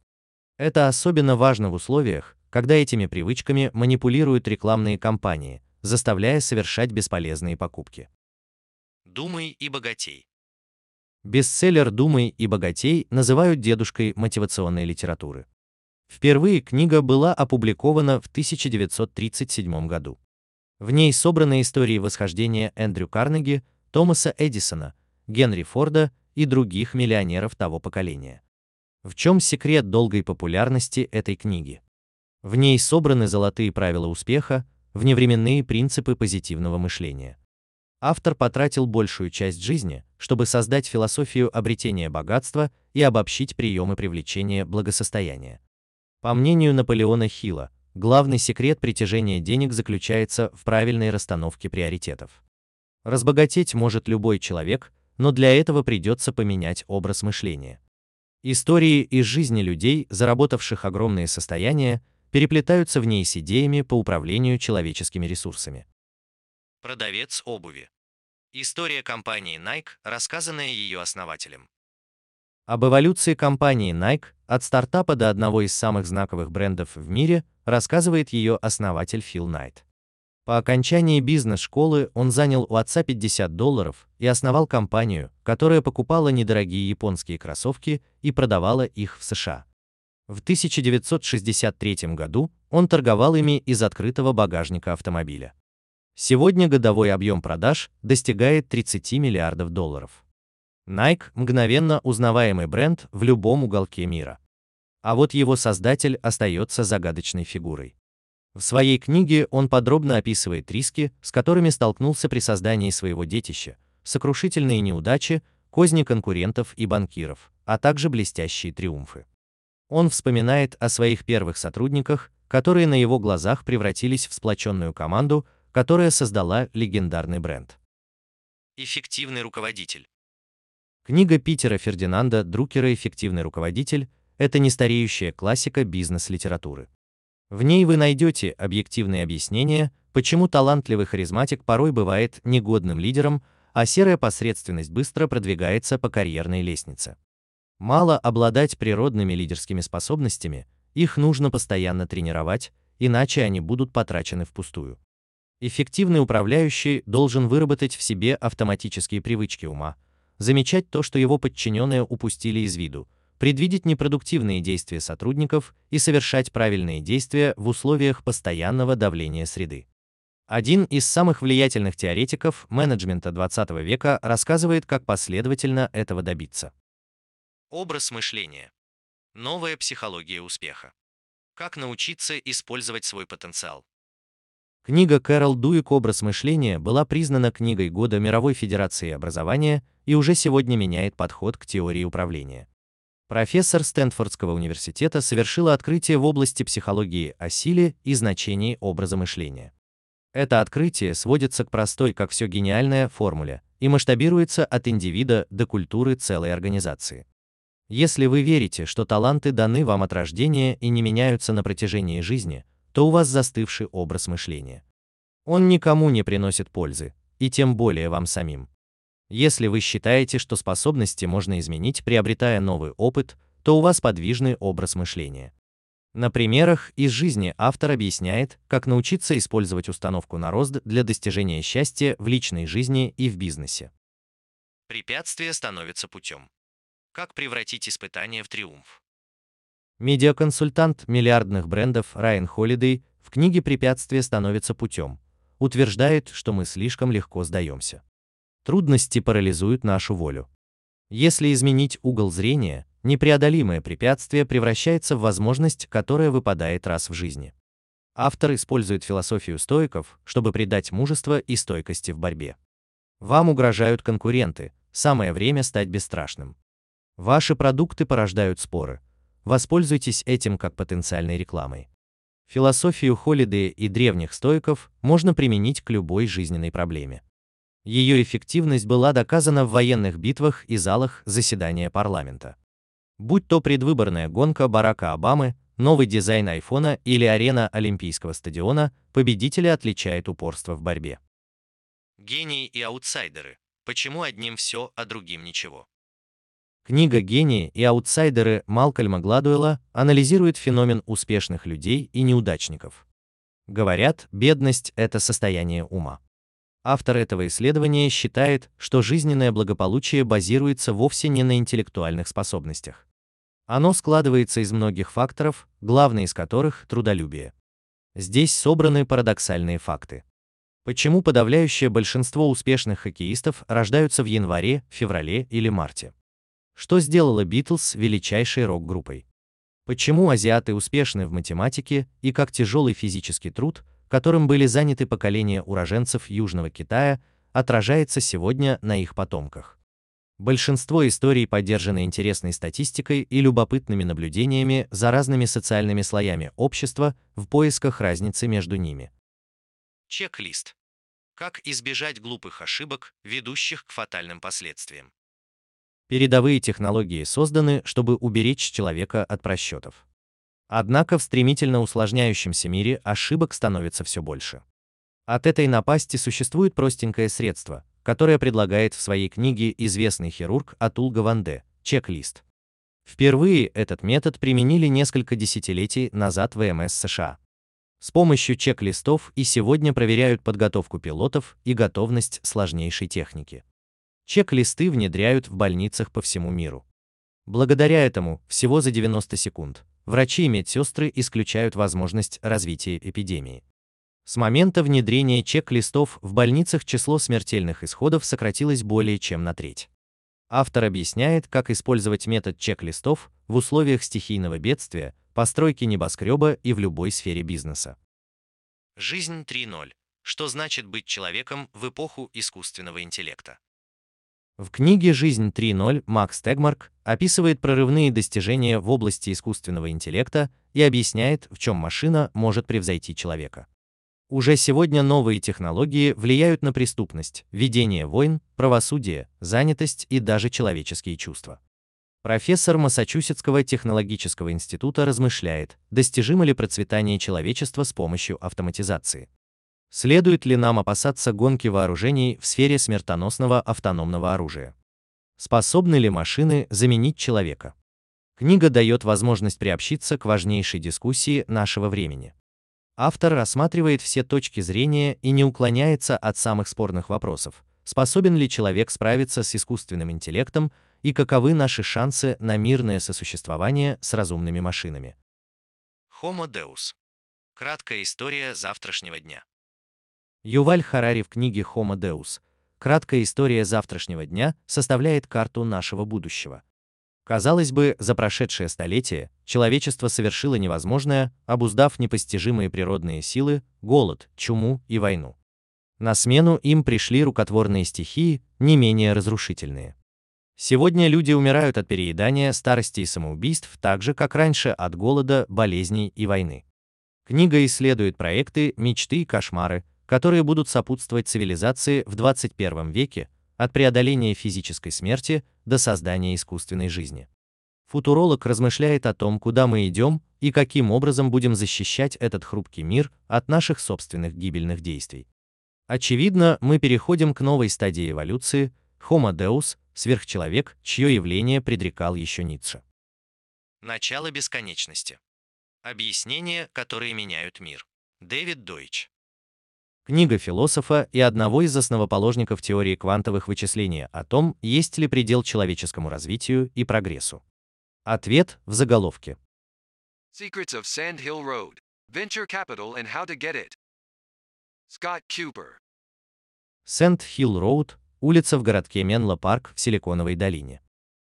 Это особенно важно в условиях, когда этими привычками манипулируют рекламные кампании, заставляя совершать бесполезные покупки. Думай и богатей. Бестселлер «Думай и богатей» называют дедушкой мотивационной литературы. Впервые книга была опубликована в 1937 году. В ней собраны истории восхождения Эндрю Карнеги, Томаса Эдисона, Генри Форда и других миллионеров того поколения. В чем секрет долгой популярности этой книги? В ней собраны золотые правила успеха, вневременные принципы позитивного мышления. Автор потратил большую часть жизни, чтобы создать философию обретения богатства и обобщить приемы привлечения благосостояния. По мнению Наполеона Хилла, главный секрет притяжения денег заключается в правильной расстановке приоритетов. Разбогатеть может любой человек, но для этого придется поменять образ мышления. Истории из жизни людей, заработавших огромные состояния, переплетаются в ней с идеями по управлению человеческими ресурсами. Продавец обуви. История компании Nike, рассказанная ее основателем. Об эволюции компании Nike от стартапа до одного из самых знаковых брендов в мире рассказывает ее основатель Фил Найт. По окончании бизнес-школы он занял у отца 50 долларов и основал компанию, которая покупала недорогие японские кроссовки и продавала их в США. В 1963 году он торговал ими из открытого багажника автомобиля. Сегодня годовой объем продаж достигает 30 миллиардов долларов. Nike – мгновенно узнаваемый бренд в любом уголке мира. А вот его создатель остается загадочной фигурой. В своей книге он подробно описывает риски, с которыми столкнулся при создании своего детища, сокрушительные неудачи, козни конкурентов и банкиров, а также блестящие триумфы. Он вспоминает о своих первых сотрудниках, которые на его глазах превратились в сплоченную команду, которая создала легендарный бренд. Эффективный руководитель. Книга Питера Фердинанда Друкера «Эффективный руководитель» — это нестареющая классика бизнес-литературы. В ней вы найдете объективные объяснения, почему талантливый харизматик порой бывает негодным лидером, а серая посредственность быстро продвигается по карьерной лестнице. Мало обладать природными лидерскими способностями, их нужно постоянно тренировать, иначе они будут потрачены впустую. Эффективный управляющий должен выработать в себе автоматические привычки ума, замечать то, что его подчиненные упустили из виду, предвидеть непродуктивные действия сотрудников и совершать правильные действия в условиях постоянного давления среды. Один из самых влиятельных теоретиков менеджмента 20 века рассказывает, как последовательно этого добиться. Образ мышления. Новая психология успеха. Как научиться использовать свой потенциал. Книга Кэрол Дуик «Образ мышления» была признана книгой года Мировой Федерации образования и уже сегодня меняет подход к теории управления. Профессор Стэнфордского университета совершила открытие в области психологии о силе и значении образа мышления. Это открытие сводится к простой, как все гениальная, формуле и масштабируется от индивида до культуры целой организации. Если вы верите, что таланты даны вам от рождения и не меняются на протяжении жизни, то у вас застывший образ мышления. Он никому не приносит пользы, и тем более вам самим. Если вы считаете, что способности можно изменить, приобретая новый опыт, то у вас подвижный образ мышления. На примерах из жизни автор объясняет, как научиться использовать установку на рост для достижения счастья в личной жизни и в бизнесе. Препятствие становится путем. Как превратить испытание в триумф? Медиаконсультант миллиардных брендов Райан Холидей в книге «Препятствие становится путем» утверждает, что мы слишком легко сдаемся. Трудности парализуют нашу волю. Если изменить угол зрения, непреодолимое препятствие превращается в возможность, которая выпадает раз в жизни. Автор использует философию стоиков, чтобы придать мужество и стойкости в борьбе. Вам угрожают конкуренты, самое время стать бесстрашным. Ваши продукты порождают споры, Воспользуйтесь этим как потенциальной рекламой. Философию Холидея и древних стоиков можно применить к любой жизненной проблеме. Ее эффективность была доказана в военных битвах и залах заседания парламента. Будь то предвыборная гонка Барака Обамы, новый дизайн айфона или арена Олимпийского стадиона, победители отличает упорство в борьбе. Гении и аутсайдеры. Почему одним все, а другим ничего? Книга «Гении и аутсайдеры» Малкольма Гладуэлла анализирует феномен успешных людей и неудачников. Говорят, бедность – это состояние ума. Автор этого исследования считает, что жизненное благополучие базируется вовсе не на интеллектуальных способностях. Оно складывается из многих факторов, главный из которых – трудолюбие. Здесь собраны парадоксальные факты. Почему подавляющее большинство успешных хоккеистов рождаются в январе, феврале или марте? Что сделало Битлз величайшей рок-группой? Почему азиаты успешны в математике и как тяжелый физический труд, которым были заняты поколения уроженцев Южного Китая, отражается сегодня на их потомках? Большинство историй поддержаны интересной статистикой и любопытными наблюдениями за разными социальными слоями общества в поисках разницы между ними. Чек-лист. Как избежать глупых ошибок, ведущих к фатальным последствиям? Передовые технологии созданы, чтобы уберечь человека от просчетов. Однако в стремительно усложняющемся мире ошибок становится все больше. От этой напасти существует простенькое средство, которое предлагает в своей книге известный хирург Атул Гаванде – чек-лист. Впервые этот метод применили несколько десятилетий назад в ВМС США. С помощью чек-листов и сегодня проверяют подготовку пилотов и готовность сложнейшей техники. Чек-листы внедряют в больницах по всему миру. Благодаря этому, всего за 90 секунд, врачи и медсестры исключают возможность развития эпидемии. С момента внедрения чек-листов в больницах число смертельных исходов сократилось более чем на треть. Автор объясняет, как использовать метод чек-листов в условиях стихийного бедствия, постройки небоскреба и в любой сфере бизнеса. Жизнь 3.0. Что значит быть человеком в эпоху искусственного интеллекта? В книге «Жизнь 3.0» Макс Тегмарк описывает прорывные достижения в области искусственного интеллекта и объясняет, в чем машина может превзойти человека. Уже сегодня новые технологии влияют на преступность, ведение войн, правосудие, занятость и даже человеческие чувства. Профессор Массачусетского технологического института размышляет, достижимо ли процветание человечества с помощью автоматизации. Следует ли нам опасаться гонки вооружений в сфере смертоносного автономного оружия? Способны ли машины заменить человека? Книга дает возможность приобщиться к важнейшей дискуссии нашего времени. Автор рассматривает все точки зрения и не уклоняется от самых спорных вопросов. Способен ли человек справиться с искусственным интеллектом и каковы наши шансы на мирное сосуществование с разумными машинами? Homo Deus. Краткая история завтрашнего дня. Юваль Харари в книге Homo Deus «Краткая история завтрашнего дня» составляет карту нашего будущего. Казалось бы, за прошедшее столетие человечество совершило невозможное, обуздав непостижимые природные силы, голод, чуму и войну. На смену им пришли рукотворные стихии, не менее разрушительные. Сегодня люди умирают от переедания, старости и самоубийств, так же, как раньше от голода, болезней и войны. Книга исследует проекты, мечты и кошмары, которые будут сопутствовать цивилизации в 21 веке, от преодоления физической смерти до создания искусственной жизни. Футуролог размышляет о том, куда мы идем и каким образом будем защищать этот хрупкий мир от наших собственных гибельных действий. Очевидно, мы переходим к новой стадии эволюции Homo Deus, сверхчеловек, чье явление предрекал еще Ницше. Начало бесконечности. Объяснения, которые меняют мир. Дэвид Дойч. Книга философа и одного из основоположников теории квантовых вычислений о том, есть ли предел человеческому развитию и прогрессу. Ответ в заголовке. Secrets of Sand Hill Road. Venture Capital and How to Get It. Scott Cooper. Sand Hill Road – улица в городке Менло-Парк в Силиконовой долине.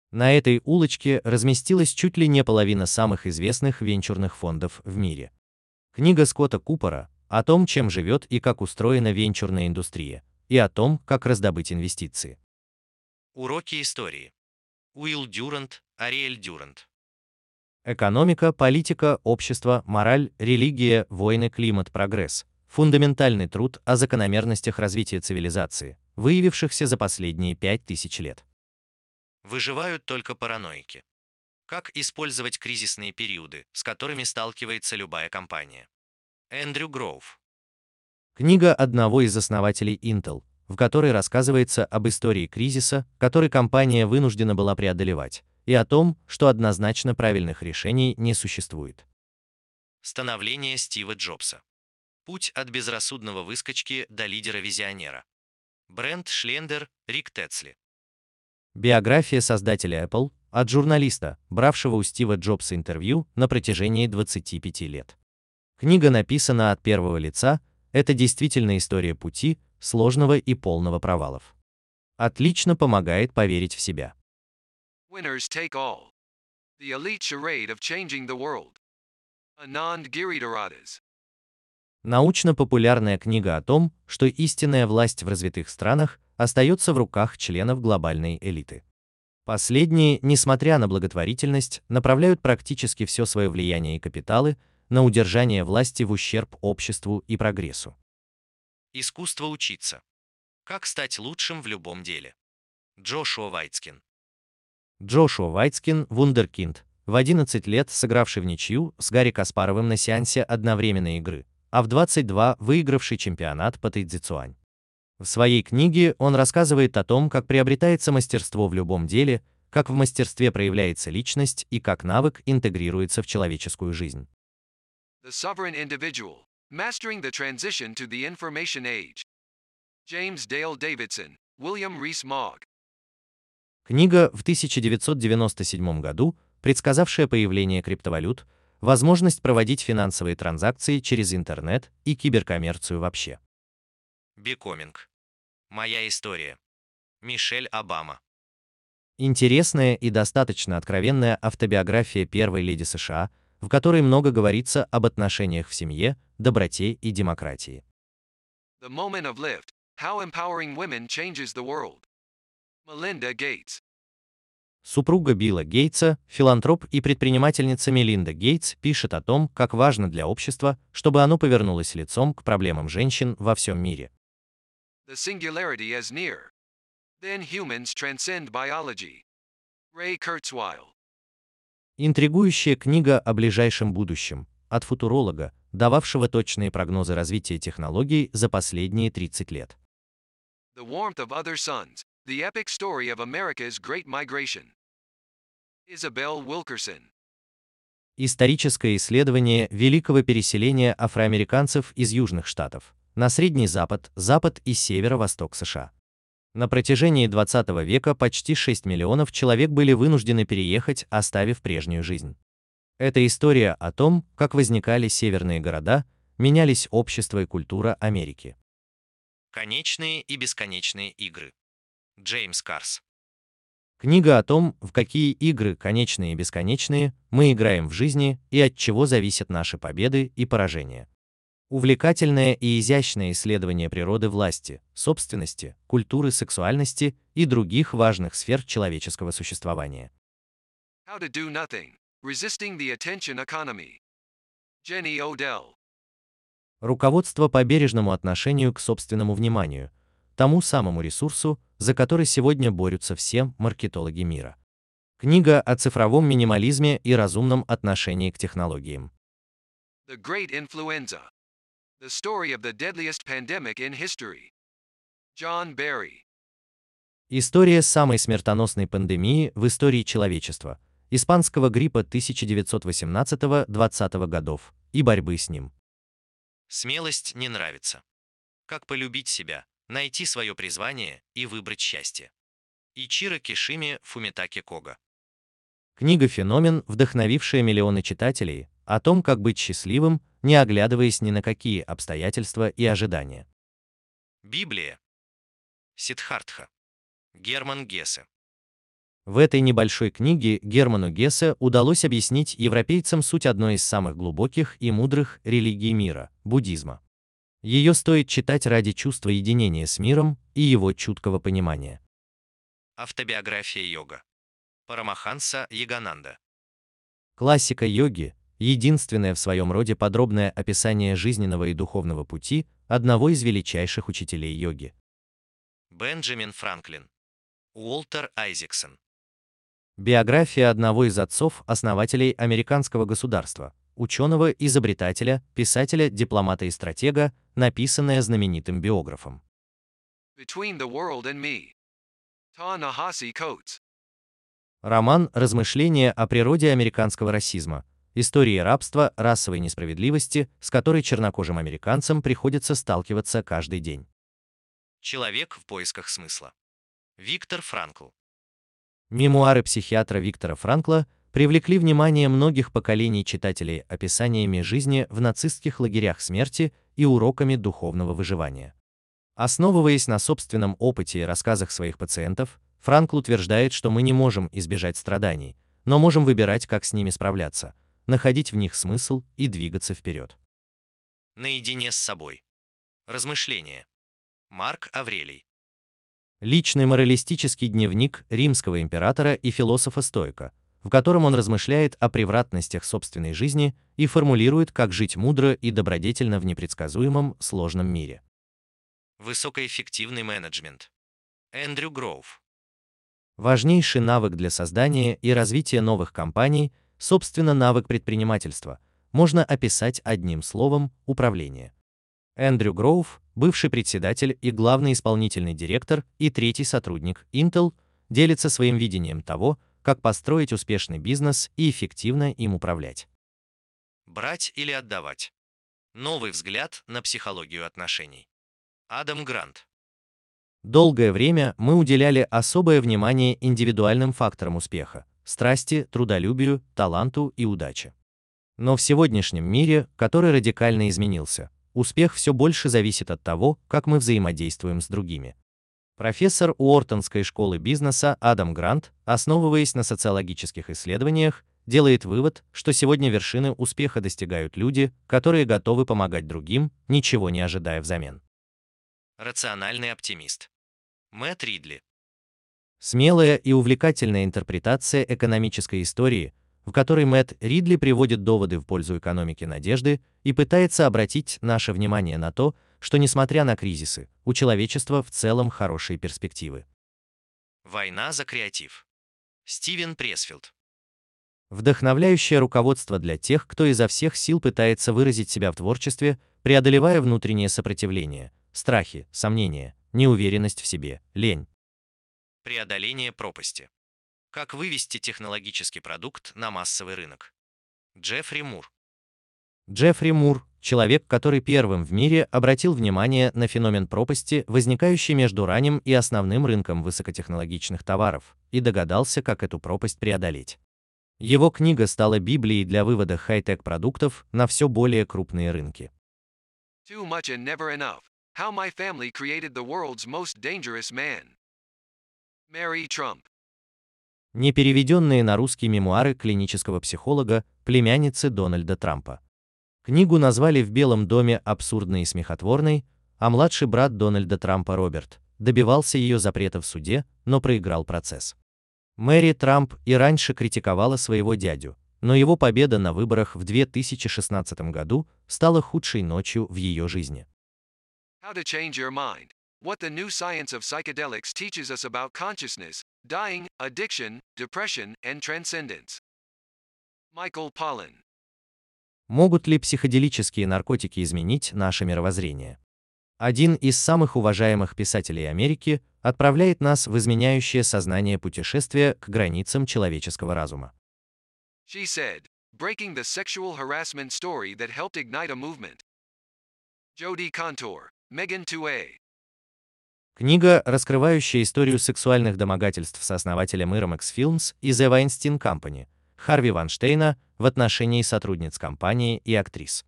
На этой улочке разместилась чуть ли не половина самых известных венчурных фондов в мире. Книга Скотта Купера о том, чем живет и как устроена венчурная индустрия, и о том, как раздобыть инвестиции. Уроки истории. Уилл Дюрант, Ариэль Дюрант. Экономика, политика, общество, мораль, религия, войны, климат, прогресс. Фундаментальный труд о закономерностях развития цивилизации, выявившихся за последние пять тысяч лет. Выживают только параноики. Как использовать кризисные периоды, с которыми сталкивается любая компания? Эндрю Гроув. Книга одного из основателей Intel, в которой рассказывается об истории кризиса, который компания вынуждена была преодолевать, и о том, что однозначно правильных решений не существует. Становление Стива Джобса. Путь от безрассудного выскочки до лидера-визионера. Брент Шлендер, Рик Тетсли. Биография создателя Apple от журналиста, бравшего у Стива Джобса интервью на протяжении 25 лет. Книга написана от первого лица, это действительно история пути, сложного и полного провалов. Отлично помогает поверить в себя. Winners take all. The elite charade of changing the world. Anand Giridharadas. Научно-популярная книга о том, что истинная власть в развитых странах остается в руках членов глобальной элиты. Последние, несмотря на благотворительность, направляют практически все свое влияние и капиталы на удержание власти в ущерб обществу и прогрессу. Искусство учиться. Как стать лучшим в любом деле. Джошуа Вайтскин. Джошуа Вайтскин – вундеркинд, в 11 лет сыгравший в ничью с Гарри Каспаровым на сеансе одновременной игры, а в 22 выигравший чемпионат по тайцзицуань. В своей книге он рассказывает о том, как приобретается мастерство в любом деле, как в мастерстве проявляется личность и как навык интегрируется в человеческую жизнь. The Sovereign Individual. Mastering the Transition to the Information Age. James Dale Davidson, William Rees Mogg. Книга в 1997 году, предсказавшая появление криптовалют, возможность проводить финансовые транзакции через интернет и киберкоммерцию вообще. Бекоминг. Моя история. Мишель Обама. Интересная и достаточно откровенная автобиография первой леди США, в которой много говорится об отношениях в семье, доброте и демократии. The moment of lived. How empowering women changes the world. Melinda Gates. Супруга Билла Гейтса, филантроп и предпринимательница Мелинда Гейтс пишет о том, как важно для общества, чтобы оно повернулось лицом к проблемам женщин во всем мире. The singularity is near. Then humans transcend biology. Ray Kurzweil. Интригующая книга о ближайшем будущем от футуролога, дававшего точные прогнозы развития технологий за последние 30 лет. The warmth of other suns. The epic story of America's great migration. Isabel Wilkerson. Историческое исследование великого переселения афроамериканцев из Южных Штатов на Средний Запад, Запад и Северо-Восток США. На протяжении 20 века почти 6 миллионов человек были вынуждены переехать, оставив прежнюю жизнь. Это история о том, как возникали северные города, менялись общество и культура Америки. Конечные и бесконечные игры. Джеймс Карс. Книга о том, в какие игры, конечные и бесконечные, мы играем в жизни и от чего зависят наши победы и поражения. Увлекательное и изящное исследование природы власти, собственности, культуры сексуальности и других важных сфер человеческого существования. How to do nothing. Resisting the attention economy. Jenny Odell. Руководство по бережному отношению к собственному вниманию, тому самому ресурсу, за который сегодня борются все маркетологи мира. Книга о цифровом минимализме и разумном отношении к технологиям. The Great Influenza. The story of the deadliest pandemic in history. John Barry. История самой смертоносной пандемии в истории человечества, испанского гриппа 1918-20 годов и борьбы с ним. Смелость не нравится. Как полюбить себя, найти свое призвание и выбрать счастье. Ичиро Кишими Фумитаки Кога. Книга «Феномен», вдохновившая миллионы читателей, о том, как быть счастливым, не оглядываясь ни на какие обстоятельства и ожидания. Библия. Сиддхартха. Герман Гессе. В этой небольшой книге Герману Гессе удалось объяснить европейцам суть одной из самых глубоких и мудрых религий мира – буддизма. Ее стоит читать ради чувства единения с миром и его чуткого понимания. Автобиография йога. Парамаханса Ягананда. Классика йоги – единственное в своем роде подробное описание жизненного и духовного пути одного из величайших учителей йоги. Бенджамин Франклин. Уолтер Айзексон. Биография одного из отцов-основателей американского государства, ученого, изобретателя, писателя, дипломата и стратега, написанная знаменитым биографом. Between the World and Me. Ta-Nehisi Coates. Роман «Размышления о природе американского расизма», истории рабства, расовой несправедливости, с которой чернокожим американцам приходится сталкиваться каждый день. Человек в поисках смысла. Виктор Франкл. Мемуары психиатра Виктора Франкла привлекли внимание многих поколений читателей описаниями жизни в нацистских лагерях смерти и уроками духовного выживания. Основываясь на собственном опыте и рассказах своих пациентов, Франкл утверждает, что мы не можем избежать страданий, но можем выбирать, как с ними справляться, находить в них смысл и двигаться вперед. Наедине с собой. Размышления. Марк Аврелий. Личный моралистический дневник римского императора и философа-стоика, в котором он размышляет о превратностях собственной жизни и формулирует, как жить мудро и добродетельно в непредсказуемом, сложном мире. Высокоэффективный менеджмент. Эндрю Гроув. Важнейший навык для создания и развития новых компаний, собственно, навык предпринимательства, можно описать одним словом – управление. Эндрю Гроув, бывший председатель и главный исполнительный директор и третий сотрудник Intel, делится своим видением того, как построить успешный бизнес и эффективно им управлять. Брать или отдавать. Новый взгляд на психологию отношений. Адам Грант. Долгое время мы уделяли особое внимание индивидуальным факторам успеха – страсти, трудолюбию, таланту и удаче. Но в сегодняшнем мире, который радикально изменился, Успех все больше зависит от того, как мы взаимодействуем с другими. Профессор Уортонской школы бизнеса Адам Грант, основываясь на социологических исследованиях, делает вывод, что сегодня вершины успеха достигают люди, которые готовы помогать другим, ничего не ожидая взамен. Рациональный оптимист. Мэтт Ридли. Смелая и увлекательная интерпретация экономической истории, в которой Мэтт Ридли приводит доводы в пользу экономики надежды и пытается обратить наше внимание на то, что несмотря на кризисы, у человечества в целом хорошие перспективы. Война за креатив. Стивен Пресфилд. Вдохновляющее руководство для тех, кто изо всех сил пытается выразить себя в творчестве, преодолевая внутреннее сопротивление, страхи, сомнения, неуверенность в себе, лень. Преодоление пропасти. Как вывести технологический продукт на массовый рынок. Джеффри Мур. Джеффри Мур – человек, который первым в мире обратил внимание на феномен пропасти, возникающий между ранним и основным рынком высокотехнологичных товаров, и догадался, как эту пропасть преодолеть. Его книга стала Библией для вывода хай-тек продуктов на все более крупные рынки. Too much and never enough. How my family created the world's most dangerous man. Mary Trump. Непереведенные на русский мемуары клинического психолога, племянницы Дональда Трампа. Книгу назвали в Белом доме абсурдной и смехотворной, а младший брат Дональда Трампа Роберт добивался ее запрета в суде, но проиграл процесс. Мэри Трамп и раньше критиковала своего дядю, но его победа на выборах в 2016 году стала худшей ночью в ее жизни. How to change your mind. What the new science of psychedelics teaches us about consciousness, dying, addiction, depression, and transcendence. Michael Pollan. Могут ли психоделические наркотики изменить наше мировоззрение? Один из самых уважаемых писателей Америки отправляет нас в изменяющее сознание путешествие к границам человеческого разума. She said, breaking the sexual harassment story that helped ignite a movement. Jodie Contour, Megan 2A. Книга, раскрывающая историю сексуальных домогательств сооснователя Miramax Films и The Weinstein Company, Харви Ванштейна в отношении сотрудниц компании и актрис.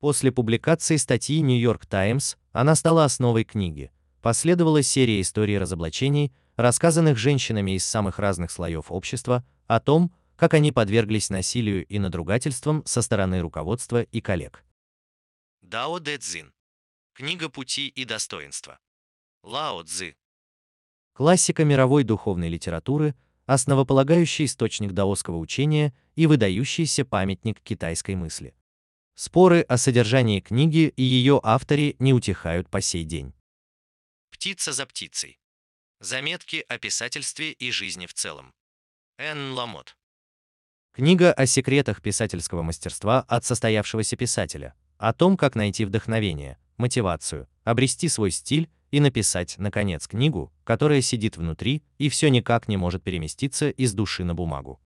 После публикации статьи New York Times она стала основой книги, Последовала серия историй разоблачений, рассказанных женщинами из самых разных слоев общества, о том, как они подверглись насилию и надругательствам со стороны руководства и коллег. Дао Дэ Цзин. Книга пути и достоинства. Лао Цзы. Классика мировой духовной литературы, основополагающий источник даосского учения и выдающийся памятник китайской мысли. Споры о содержании книги и ее авторе не утихают по сей день. Птица за птицей. Заметки о писательстве и жизни в целом. Н. Ламот. Книга о секретах писательского мастерства от состоявшегося писателя, о том, как найти вдохновение, мотивацию, обрести свой стиль и написать, наконец, книгу, которая сидит внутри и все никак не может переместиться из души на бумагу.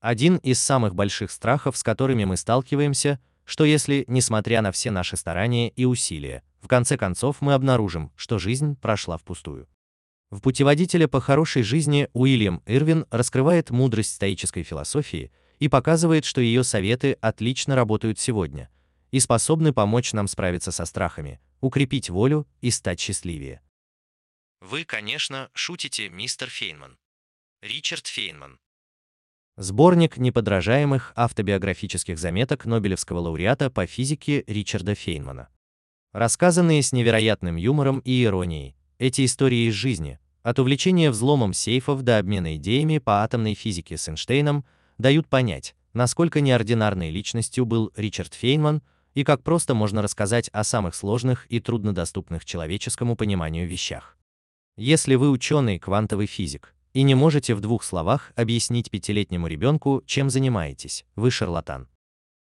Один из самых больших страхов, с которыми мы сталкиваемся, что если, несмотря на все наши старания и усилия, в конце концов мы обнаружим, что жизнь прошла впустую. В путеводителе по хорошей жизни Уильям Ирвин раскрывает мудрость стоической философии и показывает, что ее советы отлично работают сегодня и способны помочь нам справиться со страхами, укрепить волю и стать счастливее. Вы, конечно, шутите, мистер Фейнман. Ричард Фейнман. Сборник неподражаемых автобиографических заметок Нобелевского лауреата по физике Ричарда Фейнмана. Рассказанные с невероятным юмором и иронией, эти истории из жизни, от увлечения взломом сейфов до обмена идеями по атомной физике с Эйнштейном, дают понять, насколько неординарной личностью был Ричард Фейнман и как просто можно рассказать о самых сложных и труднодоступных человеческому пониманию вещах. Если вы ученый квантовый физик, и не можете в двух словах объяснить пятилетнему ребенку, чем занимаетесь, вы шарлатан.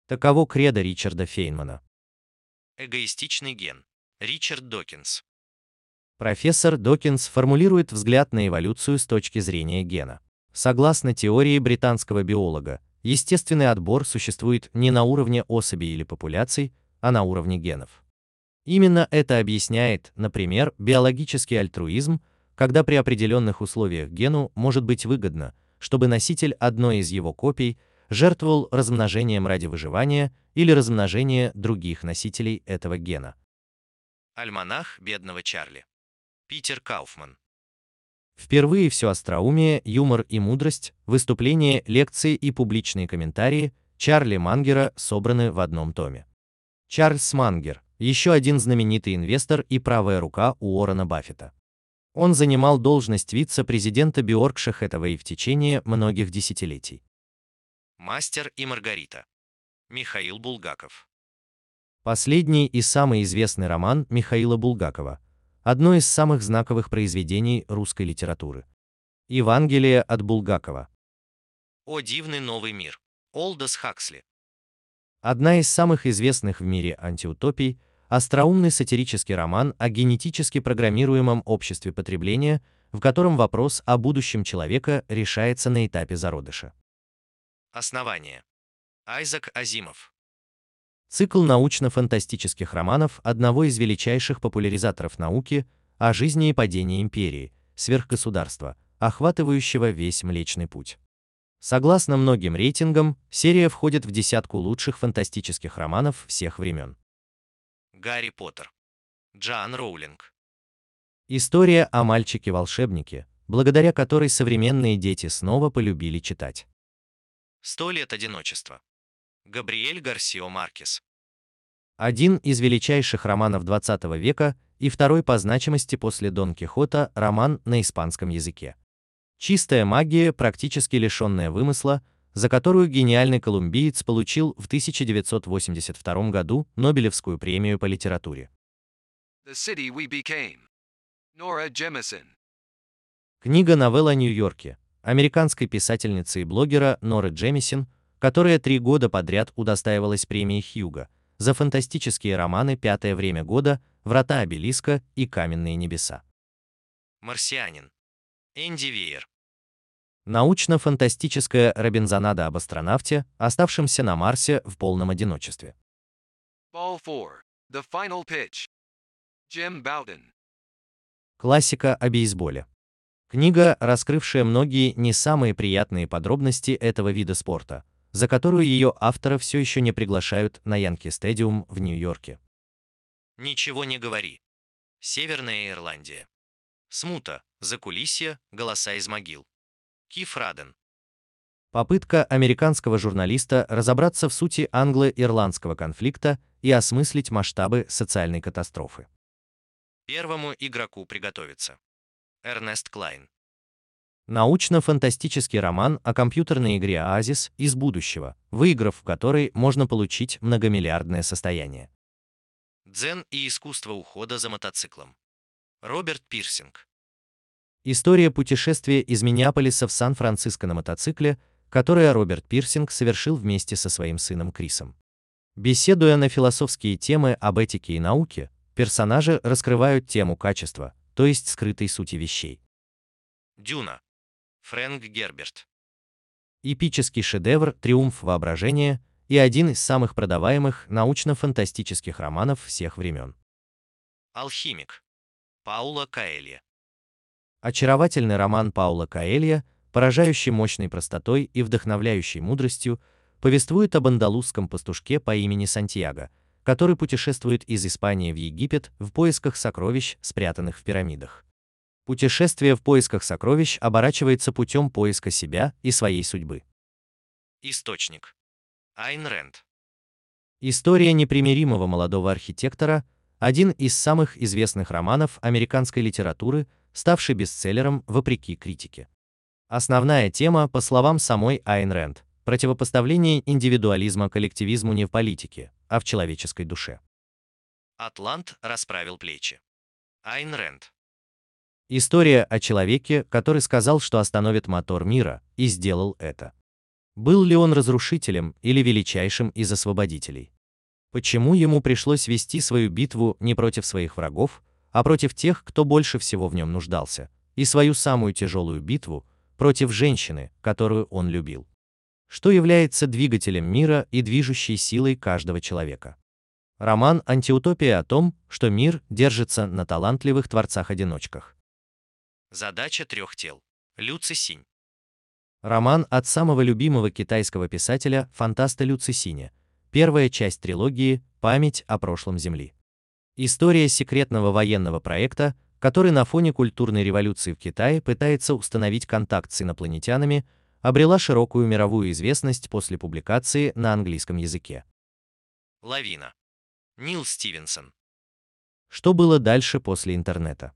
Таково кредо Ричарда Фейнмана. Эгоистичный ген. Ричард Докинс. Профессор Докинс формулирует взгляд на эволюцию с точки зрения гена. Согласно теории британского биолога, естественный отбор существует не на уровне особей или популяций, а на уровне генов. Именно это объясняет, например, биологический альтруизм, когда при определенных условиях гену может быть выгодно, чтобы носитель одной из его копий жертвовал размножением ради выживания или размножения других носителей этого гена. Альманах бедного Чарли. Питер Кауфман. Впервые все остроумие, юмор и мудрость, выступления, лекции и публичные комментарии Чарли Мангера собраны в одном томе. Чарльз Мангер, еще один знаменитый инвестор и правая рука Уоррена Баффета. Он занимал должность вице-президента Биоркша Хэтэвэй в течение многих десятилетий. Мастер и Маргарита. Михаил Булгаков. Последний и самый известный роман Михаила Булгакова, одно из самых знаковых произведений русской литературы. Евангелие от Булгакова. О дивный новый мир. Олдос Хаксли. Одна из самых известных в мире антиутопий – остроумный сатирический роман о генетически программируемом обществе потребления, в котором вопрос о будущем человека решается на этапе зародыша. Основание. Айзек Азимов. Цикл научно-фантастических романов одного из величайших популяризаторов науки о жизни и падении империи, сверхгосударства, охватывающего весь Млечный Путь. Согласно многим рейтингам, серия входит в десятку лучших фантастических романов всех времен. Гарри Поттер. Джоан Роулинг. История о мальчике-волшебнике, благодаря которой современные дети снова полюбили читать. Сто лет одиночества. Габриэль Гарсио Маркес. Один из величайших романов XX века и второй по значимости после Дон Кихота роман на испанском языке. Чистая магия, практически лишенная вымысла, за которую гениальный колумбиец получил в 1982 году Нобелевскую премию по литературе. The City We Became. Nora Jemisin. Книга-новелла о Нью-Йорке, американской писательницы и блогера Норы Джемисин, которая три года подряд удостаивалась премии Хьюга за фантастические романы «Пятое время года», «Врата обелиска» и «Каменные небеса». Марсианин. Энди Вейер. Научно-фантастическая Робинзонада об астронавте, оставшемся на Марсе в полном одиночестве. Ball 4. The Final Pitch. Jim Bowden. Классика о бейсболе. Книга, раскрывшая многие не самые приятные подробности этого вида спорта, за которую ее автора все еще не приглашают на Янки Стадиум в Нью-Йорке. Ничего не говори. Северная Ирландия. Смута, закулисье, голоса из могил. Киф Раден. Попытка американского журналиста разобраться в сути англо-ирландского конфликта и осмыслить масштабы социальной катастрофы. Первому игроку приготовиться. Эрнест Клайн. Научно-фантастический роман о компьютерной игре «Оазис» из будущего, выиграв в которой можно получить многомиллиардное состояние. Дзен и искусство ухода за мотоциклом. Роберт Пирсинг. История путешествия из Миннеаполиса в Сан-Франциско на мотоцикле, которое Роберт Пирсинг совершил вместе со своим сыном Крисом. Беседуя на философские темы об этике и науке, персонажи раскрывают тему качества, то есть скрытой сути вещей. Дюна. Фрэнк Герберт. Эпический шедевр «Триумф воображения» и один из самых продаваемых научно-фантастических романов всех времен. Алхимик. Паула Каэлья. Очаровательный роман Паула Каэлья, поражающий мощной простотой и вдохновляющей мудростью, повествует об андалузском пастушке по имени Сантьяго, который путешествует из Испании в Египет в поисках сокровищ, спрятанных в пирамидах. Путешествие в поисках сокровищ оборачивается путем поиска себя и своей судьбы. Источник. Айн Рэнд. История непримиримого молодого архитектора – один из самых известных романов американской литературы, ставший бестселлером вопреки критике. Основная тема, по словам самой Айн Рэнд, противопоставление индивидуализма коллективизму не в политике, а в человеческой душе. Атлант расправил плечи. Айн Рэнд. История о человеке, который сказал, что остановит мотор мира, и сделал это. Был ли он разрушителем или величайшим из освободителей? Почему ему пришлось вести свою битву не против своих врагов, а против тех, кто больше всего в нем нуждался, и свою самую тяжелую битву против женщины, которую он любил? Что является двигателем мира и движущей силой каждого человека? Роман «Антиутопия» о том, что мир держится на талантливых творцах-одиночках. Задача трех тел. Люци Синь. Роман от самого любимого китайского писателя, фантаста Лю Цисиня. Первая часть трилогии «Память о прошлом Земли». История секретного военного проекта, который на фоне культурной революции в Китае пытается установить контакт с инопланетянами, обрела широкую мировую известность после публикации на английском языке. Лавина. Нил Стивенсон. Что было дальше после интернета?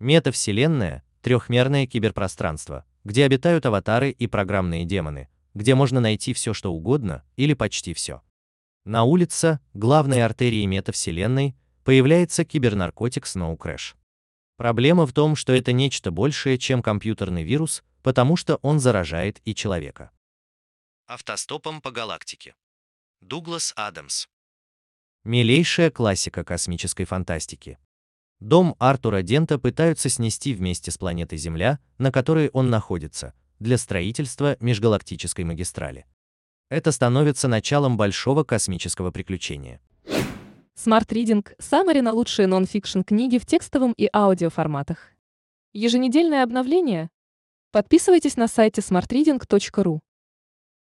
Метавселенная – трехмерное киберпространство, где обитают аватары и программные демоны, где можно найти все, что угодно, или почти все. На улице, главной артерии метавселенной, появляется кибернаркотик Snow Crash. Проблема в том, что это нечто большее, чем компьютерный вирус, потому что он заражает и человека. Автостопом по галактике. Дуглас Адамс. Милейшая классика космической фантастики. Дом Артура Дента пытаются снести вместе с планетой Земля, на которой он находится, для строительства межгалактической магистрали. Это становится началом большого космического приключения. Smart Reading – Summary на лучшие нон-фикшн книги в текстовом и аудиоформатах. Еженедельное обновление? Подписывайтесь на сайте smartreading.ru.